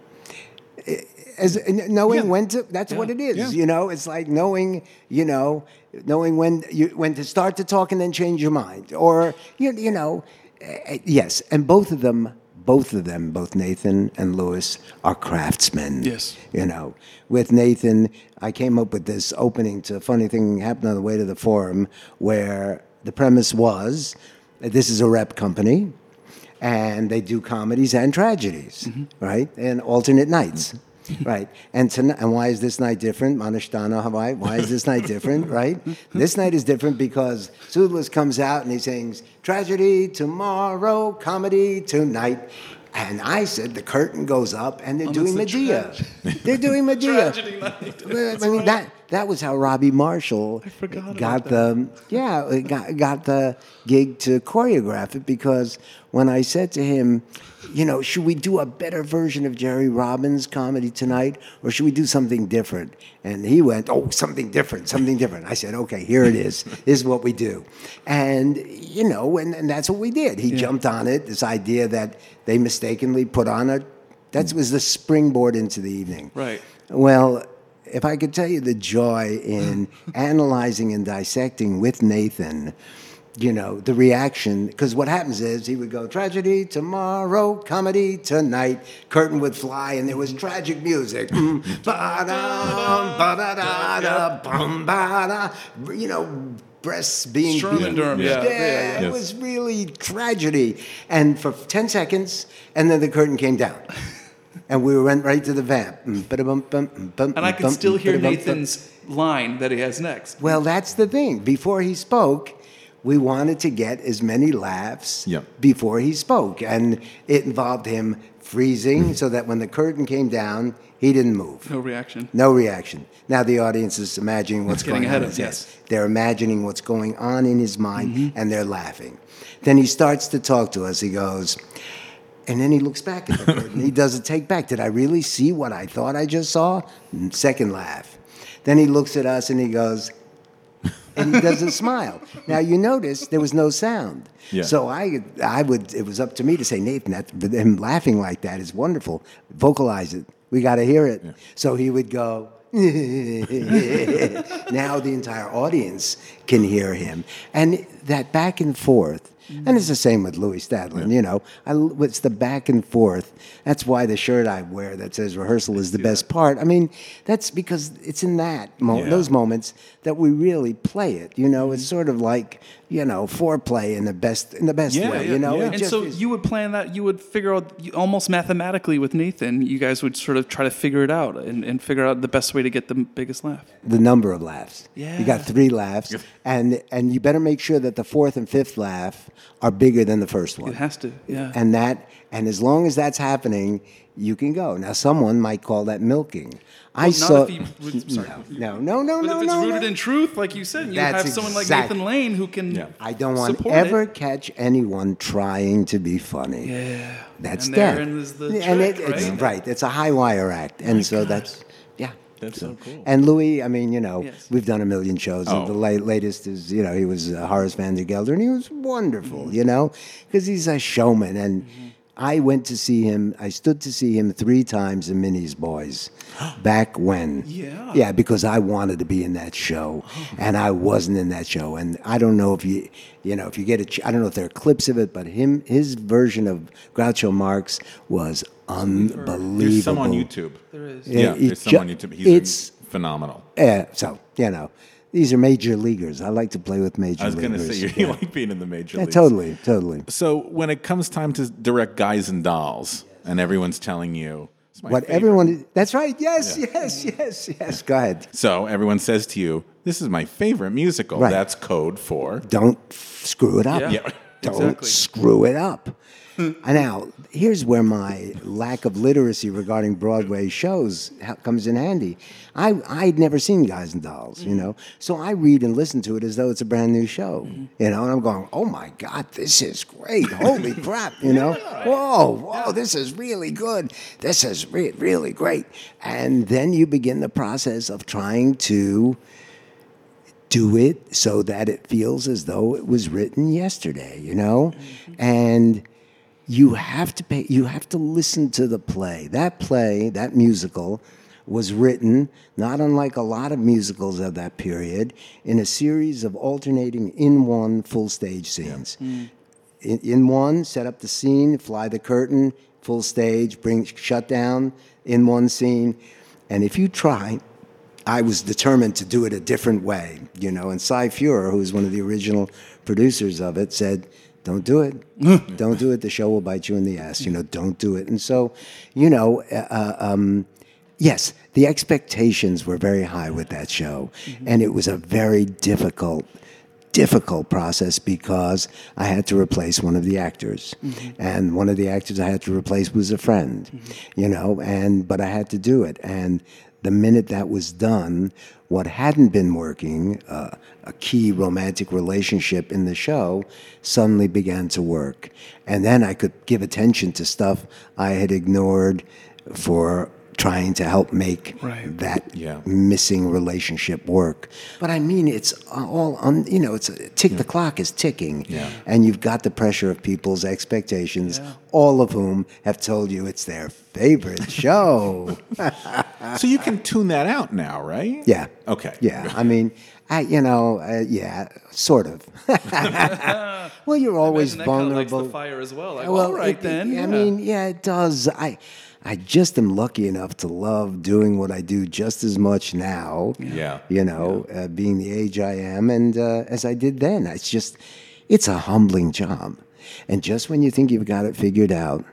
Eh, as n- knowing when to. That's what it is. Yeah. You know, it's like knowing. You know, knowing when you when to start to talk and then change your mind, or you you know, eh, eh yes, and both of them. Both of them, both Nathan and Lewis, are craftsmen. Yes. You know, with Nathan, I came up with this opening to a funny thing happened on the way to the forum where the premise was that this is a rep company and they do comedies and tragedies, mm-hmm. right? And alternate nights. Right, and tonight, and why is this night different? Manishtana Hawaii. Why is this night different? Right, this night is different because Pseudolus comes out and he sings tragedy tomorrow, comedy tonight, and I said the curtain goes up and they're oh, doing it's a Medea. They're doing Medea. Tragedy night. I mean that that was how Robbie Marshall got the yeah got, got the gig to choreograph it because when I said to him, you know, should we do a better version of Jerry Robbins comedy tonight or should we do something different? And he went, oh, something different, something different. I said, okay, here it is. this is what we do, and you know, and, and that's what we did. He jumped on it. This idea that they mistakenly put on a that was the springboard into the evening. Right. Well, if I could tell you the joy in analyzing and dissecting with Nathan, you know, the reaction, because what happens is he would go, tragedy tomorrow, comedy tonight, curtain would fly, and there was mm-hmm. tragic music. Mm-hmm. Mm, ba-da, ba-da-da-da, bum, ba-da. You know, breasts being Sherman beaten. Durham, yeah. Yeah, yeah, it was really tragedy. And for 10 seconds, and then the curtain came down. And we went right to the vamp. Mm, mm, and I mm, can still hear Nathan's line that he has next. Well, that's the thing. Before he spoke, we wanted to get as many laughs Yep. before he spoke. And it involved him freezing so that when the curtain came down, he didn't move. No reaction. No reaction. Now the audience is imagining what's It's going ahead on. of his yes. They're imagining what's going on in his mind Mm-hmm. and they're laughing. Then he starts to talk to us. He goes, and then he looks back at the curtain. he does a take back. Did I really see what I thought I just saw? Second laugh. Then he looks at us and he goes, and he doesn't smile. Now you notice there was no sound. Yeah. So I, I would. It was up to me to say, Nathan, that him laughing like that is wonderful. Vocalize it. We got to hear it. So he would go. now the entire audience can hear him, and that back and forth. And it's the same with Lewis Stadlen, you know. I, it's the back and forth. That's why the shirt I wear that says rehearsal is the best part. I mean, that's because it's in that mo- Yeah. those moments that we really play it. You know, it's mm-hmm. sort of like you know foreplay in the best in the best Yeah, way. yeah, you know, yeah. And so is- you would plan that, you would figure out you- almost mathematically with Nathan, you guys would sort of try to figure it out and, and figure out the best way to get the biggest laugh. the number of laughs. Yeah. You got three laughs, and and you better make sure that the fourth and fifth laugh are bigger than the first one. It has to, yeah. And that and as long as that's happening, you can go. Now, someone might call that milking. I Well, saw. not if you, sorry. no, no, no, But no, if it's no, rooted no. in truth, like you said, you That's have someone like exact- Nathan Lane who can. Yeah. I don't want support ever it. catch anyone trying to be funny. Yeah. That's and death. therein is the and trick, it, it's right? right. It's a high wire act, and so that's yeah. That's so cool. And Lewis, I mean, you know, Yes. we've done a million shows. Oh. The la- latest is, you know, he was uh, Horace Vandergelder, and he was wonderful, Mm-hmm. you know, because he's a showman. And I went to see him. I stood to see him three times in Minnie's Boys, back when. Yeah. Yeah, because I wanted to be in that show, oh. and I wasn't in that show. And I don't know if you, you know, if you get a, ch- I don't know if there are clips of it, but him, his version of Groucho Marx was unbelievable. There's some on YouTube. There is. Yeah, it there's some ju- on YouTube. He's it's- phenomenal. Yeah, so you know, these are major leaguers. I like to play with major I was going to say you yeah. like being in the major Yeah, leagues. totally, totally. So when it comes time to direct Guys and Dolls, and everyone's telling you, "It's my What favorite." everyone? That's right. Yes, yes, yes, yes. Go ahead. So everyone says to you, "This is my favorite musical." Right. That's code for Don't f- screw it up. Yeah. Yeah. Don't Exactly. screw it up. And now, here's where my lack of literacy regarding Broadway shows comes in handy. I, I'd never seen Guys and Dolls, you mm. know, so I read and listen to it as though it's a brand new show, mm-hmm. you know, and I'm going, oh my God, this is great. Holy crap, you know. Whoa, whoa, this is really good. This is re- really great. And then you begin the process of trying to do it so that it feels as though it was written yesterday, you know? Mm-hmm. And you have to pay you have to listen to the play. That play, that musical was written not unlike a lot of musicals of that period in a series of alternating in one full stage scenes. In, in one, set up the scene, fly the curtain, full stage, bring shut down in one scene. And if you try I was determined to do it a different way, you know. And Cy Feuer, who was one of the original producers of it, said, "Don't do it. don't do it. The show will bite you in the ass. You know, don't do it." And so, you know, uh, um, yes, the expectations were very high with that show, and it was a very difficult. Difficult process because I had to replace one of the actors, and one of the actors I had to replace was a friend, you know. And but I had to do it, and the minute that was done, what hadn't been working, uh, a key romantic relationship in the show, suddenly began to work. And then I could give attention to stuff I had ignored for trying to help make Right. that Yeah. missing relationship work. But I mean, it's all, on, you know, it's a, tick, the clock is ticking. Yeah. And you've got the pressure of people's expectations, all of whom have told you it's their favorite show. So you can tune that out now, right? Yeah. Okay. Yeah. I mean, I, you know, uh, yeah, sort of. well, you're always Imagine that kinda likes vulnerable. the fire as well. Like, well, all right it- then. I yeah. mean, yeah, it does. I, I just am lucky enough to love doing what I do just as much now. Yeah. You know, uh, being the age I am, and uh, as I did then. It's just, it's a humbling job. And just when you think you've got it figured out,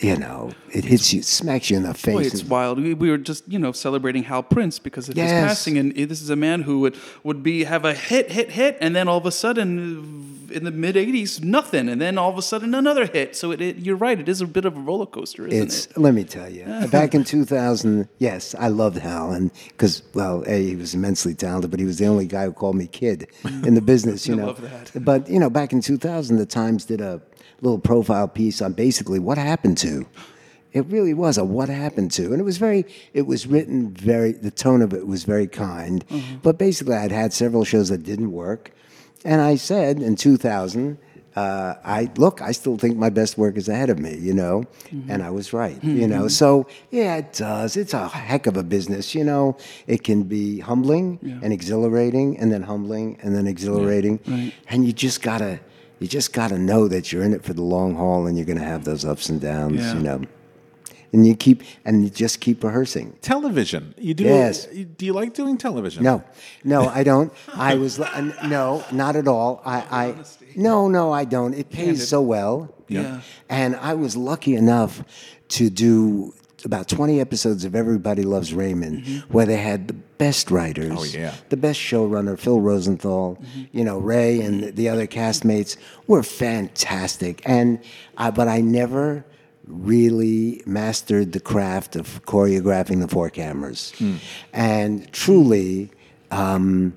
you know, it hits you, smacks you in the face. Boy, it's wild. We, we were just, you know, celebrating Hal Prince because of his passing, and this is a man who would would be have a hit, hit, hit, and then all of a sudden, in the mid '80s, nothing, and then all of a sudden another hit. So it, it you're right. It is a bit of a roller coaster, isn't it's it? let me tell you back in 2000 yes i loved hal and because well a he was immensely talented but he was the only guy who called me kid in the mm. business you I know love that. but you know back in 2000 the times did a little profile piece on basically what happened to it really was a what happened to and it was very it was written very the tone of it was very kind but basically i'd had several shows that didn't work and i said in 2000 uh, I look. I still think my best work is ahead of me, you know, and I was right, you know. Mhm. So yeah, it does. It's a heck of a business, you know. It can be humbling Yeah. and exhilarating, and then humbling and then exhilarating, right. and you just gotta, you just gotta know that you're in it for the long haul, and you're gonna have those ups and downs, Yeah. you know. And you keep, and you just keep rehearsing. Television. You do. Yes. Do you like doing television? No, no, I don't. I was no, not at all. I, I no, no, I don't. It pays so well. Yeah. And I was lucky enough to do about 20 episodes of Everybody Loves Raymond, mm-hmm. where they had the best writers, Oh, yeah. the best showrunner, Phil Rosenthal, mm-hmm. you know, Ray and the other castmates were fantastic. And I, but I never really mastered the craft of choreographing the four cameras. Hmm. And truly, um,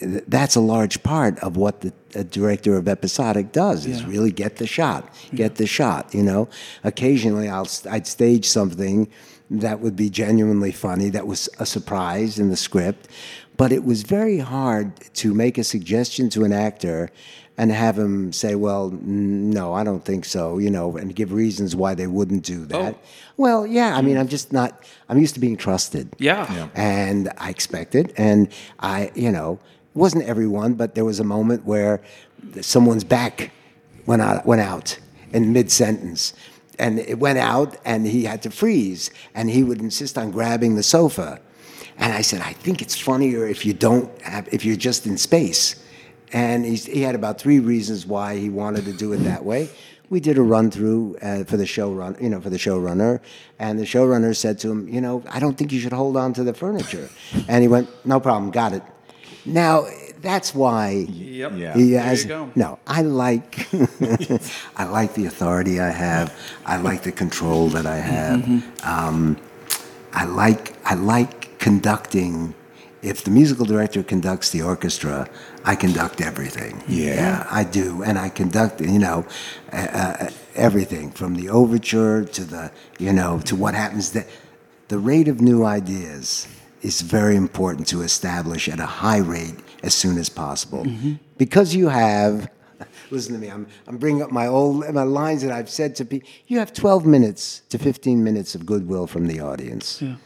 that's a large part of what the a director of episodic does is Yeah. really get the shot, get the shot. You know, occasionally I'll I'd stage something that would be genuinely funny, that was a surprise in the script, but it was very hard to make a suggestion to an actor and have him say, "Well, no, I don't think so," you know, and give reasons why they wouldn't do oh. that. Well, yeah, I mean, I'm just not. I'm used to being trusted Yeah. and I expect it, And I, you know, it wasn't everyone, but there was a moment where someone's back went out, went out in mid sentence. And it went out, and he had to freeze, and he would insist on grabbing the sofa. And I said, I think it's funnier if you don't have, if you're just in space. And he's, he had about three reasons why he wanted to do it that way. We did a run through uh, for the showrun, you know, for the showrunner, and the showrunner said to him, you know, I don't think you should hold on to the furniture. And he went, no problem, got it. Now that's why. Yep. Yeah. he There has- you go. No, I like, I like the authority I have. I like the control that I have. Mm-hmm. Um, I like, I like conducting. If the musical director conducts the orchestra, I conduct everything. Yeah. I do, and I conduct, you know, uh, uh, everything from the overture to the, you know, to what happens. That the rate of new ideas is very important to establish at a high rate as soon as possible, because you have. Listen to me. I'm, I'm bringing up my old my lines that I've said to people. You have 12 minutes to 15 minutes of goodwill from the audience. Yeah.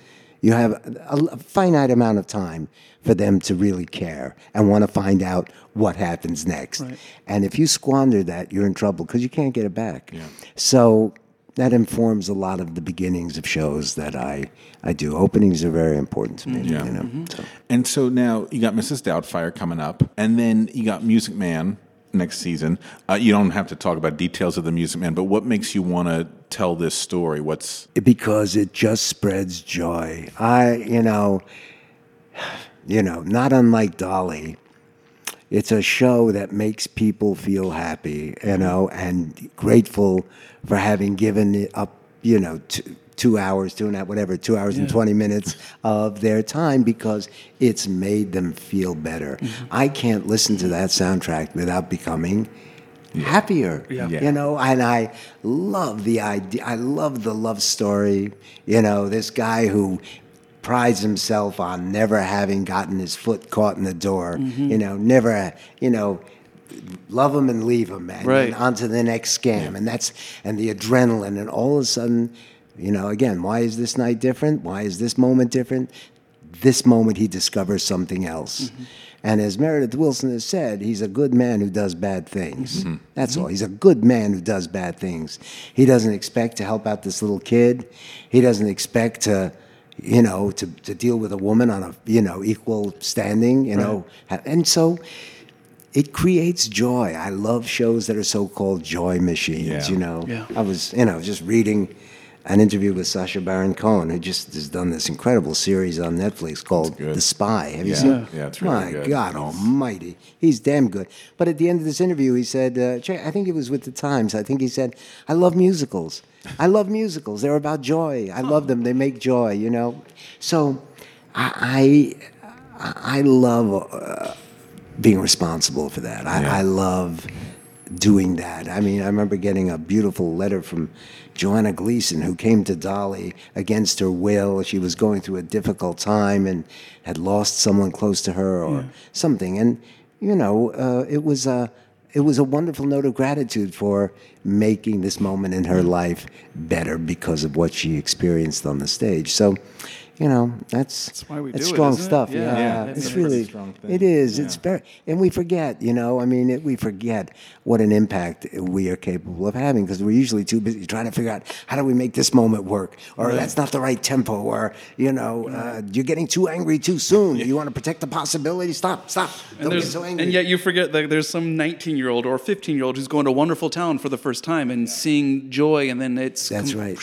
You have a, a finite amount of time for them to really care and want to find out what happens next. Right. And if you squander that, you're in trouble because you can't get it back. Yeah. So that informs a lot of the beginnings of shows that I, I do. Openings are very important to me. Yeah. You know, so. And so now you got Mrs. Doubtfire coming up, and then you got Music Man next season. Uh, you don't have to talk about details of the Music Man, but what makes you want to tell this story? What's because it just spreads joy. I, you know, you know, not unlike Dolly, it's a show that makes people feel happy, you mm-hmm. know, and grateful for having given up, you know, two, two hours, two and a half, whatever, two hours and 20 minutes of their time because it's made them feel better. Mm-hmm. I can't listen to that soundtrack without becoming happier. Yeah. Yeah. You know, and I love the idea. I love the love story. You know, this guy who prides himself on never having gotten his foot caught in the door. Mm-hmm. You know, never, you know, love him and leave him, man. Right. And on to the next scam. And that's, and the adrenaline. And all of a sudden, you know, again, why is this night different? Why is this moment different? This moment he discovers something else. Mm-hmm. And as Meredith Willson has said, he's a good man who does bad things. Mm-hmm. That's mm-hmm. all. He's a good man who does bad things. He doesn't expect to help out this little kid. He doesn't expect to, you know, to, to deal with a woman on a, you know, equal standing, you know. And so it creates joy. I love shows that are so-called joy machines, Yeah. you know. Yeah. I was, you know, just reading an interview with Sacha Baron Cohen, who just has done this incredible series on Netflix called The Spy. Have you Yeah. seen? Yeah. Yeah, it's really My good. God Almighty, he's damn good. But at the end of this interview, he said, uh, I think it was with the Times. I think he said, "I love musicals. I love musicals. They're about joy. I love them. They make joy. You know." So, I I, I love. Uh, being responsible for that. I, I love doing that. I mean, I remember getting a beautiful letter from Joanna Gleason, who came to Dolly against her will. She was going through a difficult time and had lost someone close to her or something. And you know, uh, it was a it was a wonderful note of gratitude for making this moment in her mm. life better because of what she experienced on the stage. So. You know, that's, that's why we it's do strong it? stuff. Yeah. Yeah, Yeah, it's it's a pretty really strong thing. it is. It's very, and we forget. You know, I mean, it, we forget what an impact we are capable of having because we're usually too busy trying to figure out how do we make this moment work, or that's not the right tempo, or you know, uh, you're getting too angry too soon. You want to protect the possibility. Stop, stop. And, Don't get so angry. and yet you forget that there's some 19 year old or 15 year old who's going to a wonderful town for the first time and seeing joy, and then it's That's com- right.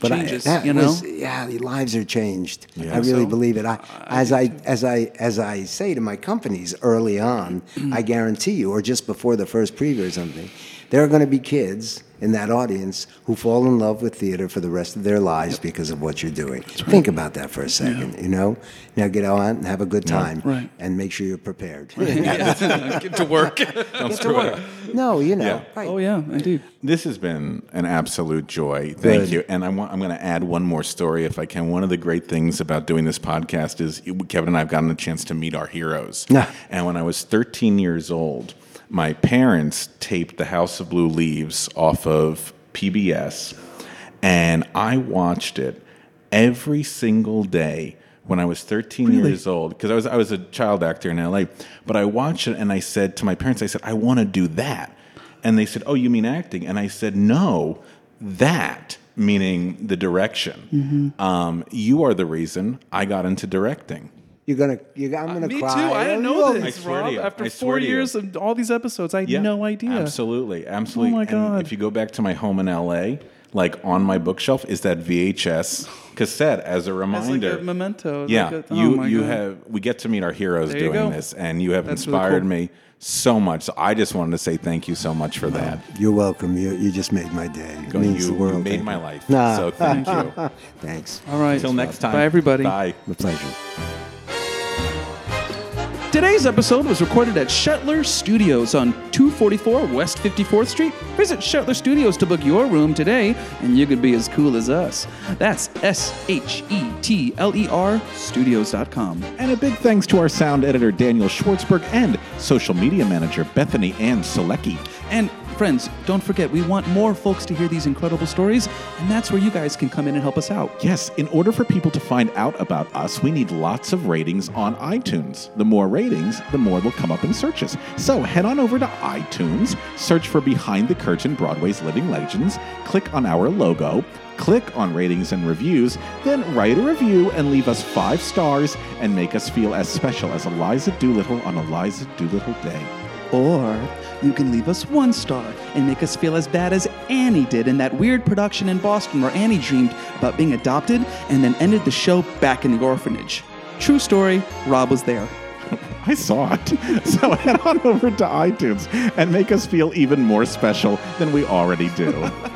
But I, changes, that you know. was, yeah, the lives are changed. Yeah. I really So, believe it. I, uh, as I as I as I say to my companies early on, I guarantee you, or just before the first preview or something, there are going to be kids in that audience who fall in love with theater for the rest of their lives because of what you're doing. Think about that for a second. You know, now get out and have a good time, Right. and make sure you're prepared. Get to work. Don't screw it up. no, you know, Yeah. right. oh yeah, indeed. This has been an absolute joy. Thank Good. you. And I want, I'm going to add one more story if I can. One of the great things about doing this podcast is Kevin and I have gotten a chance to meet our heroes. Yeah. And when I was 13 years old, my parents taped The House of Blue Leaves off of PBS, and I watched it every single day when I was 13 years old because I was I was a child actor in LA. But I watched it and I said to my parents, I said, I want to do that. And they said, Oh, you mean acting? And I said, No, that meaning the direction. Um, you are the reason I got into directing. You're gonna. You, I'm uh, gonna Me cry. too. I didn't know this, I swear to Rob. you. After I swear four to you. years of all these episodes, I had Yeah, no idea. Absolutely, absolutely. Oh my And God. if you go back to my home in LA, like on my bookshelf is that VHS cassette as a It's reminder. like a memento. Yeah, like a- oh you my you God. have we get to meet our heroes There doing go. this, and you have That's really inspired cool. me so much. So I just wanted to say thank you so much for that. You're welcome. You, you just made my day. It means you the world. made my life. Nah. So thank you. Thanks. All right. Until next time. Bye, everybody. Bye. My pleasure. Today's episode was recorded at Shetler Studios on 244 West 54th Street. Visit Shetler Studios to book your room today, and you could be as cool as us. That's S H E T L E R studios.com. And a big thanks to our sound editor Daniel Schwartzberg and social media manager Bethany Ann Selecki. And friends, don't forget, we want more folks to hear these incredible stories, and that's where you guys can come in and help us out. Yes, in order for people to find out about us, we need lots of ratings on iTunes. The more ratings, the more they'll come up in searches. So head on over to iTunes, search for Behind the Curtain Broadway's Living Legends, click on our logo, click on ratings and reviews, then write a review and leave us five stars and make us feel as special as Eliza Doolittle on Eliza Doolittle Day. Or you can leave us one star and make us feel as bad as Annie did in that weird production in Boston where Annie dreamed about being adopted and then ended the show back in the orphanage. True story, Rob was there. I saw it. So head on over to iTunes and make us feel even more special than we already do.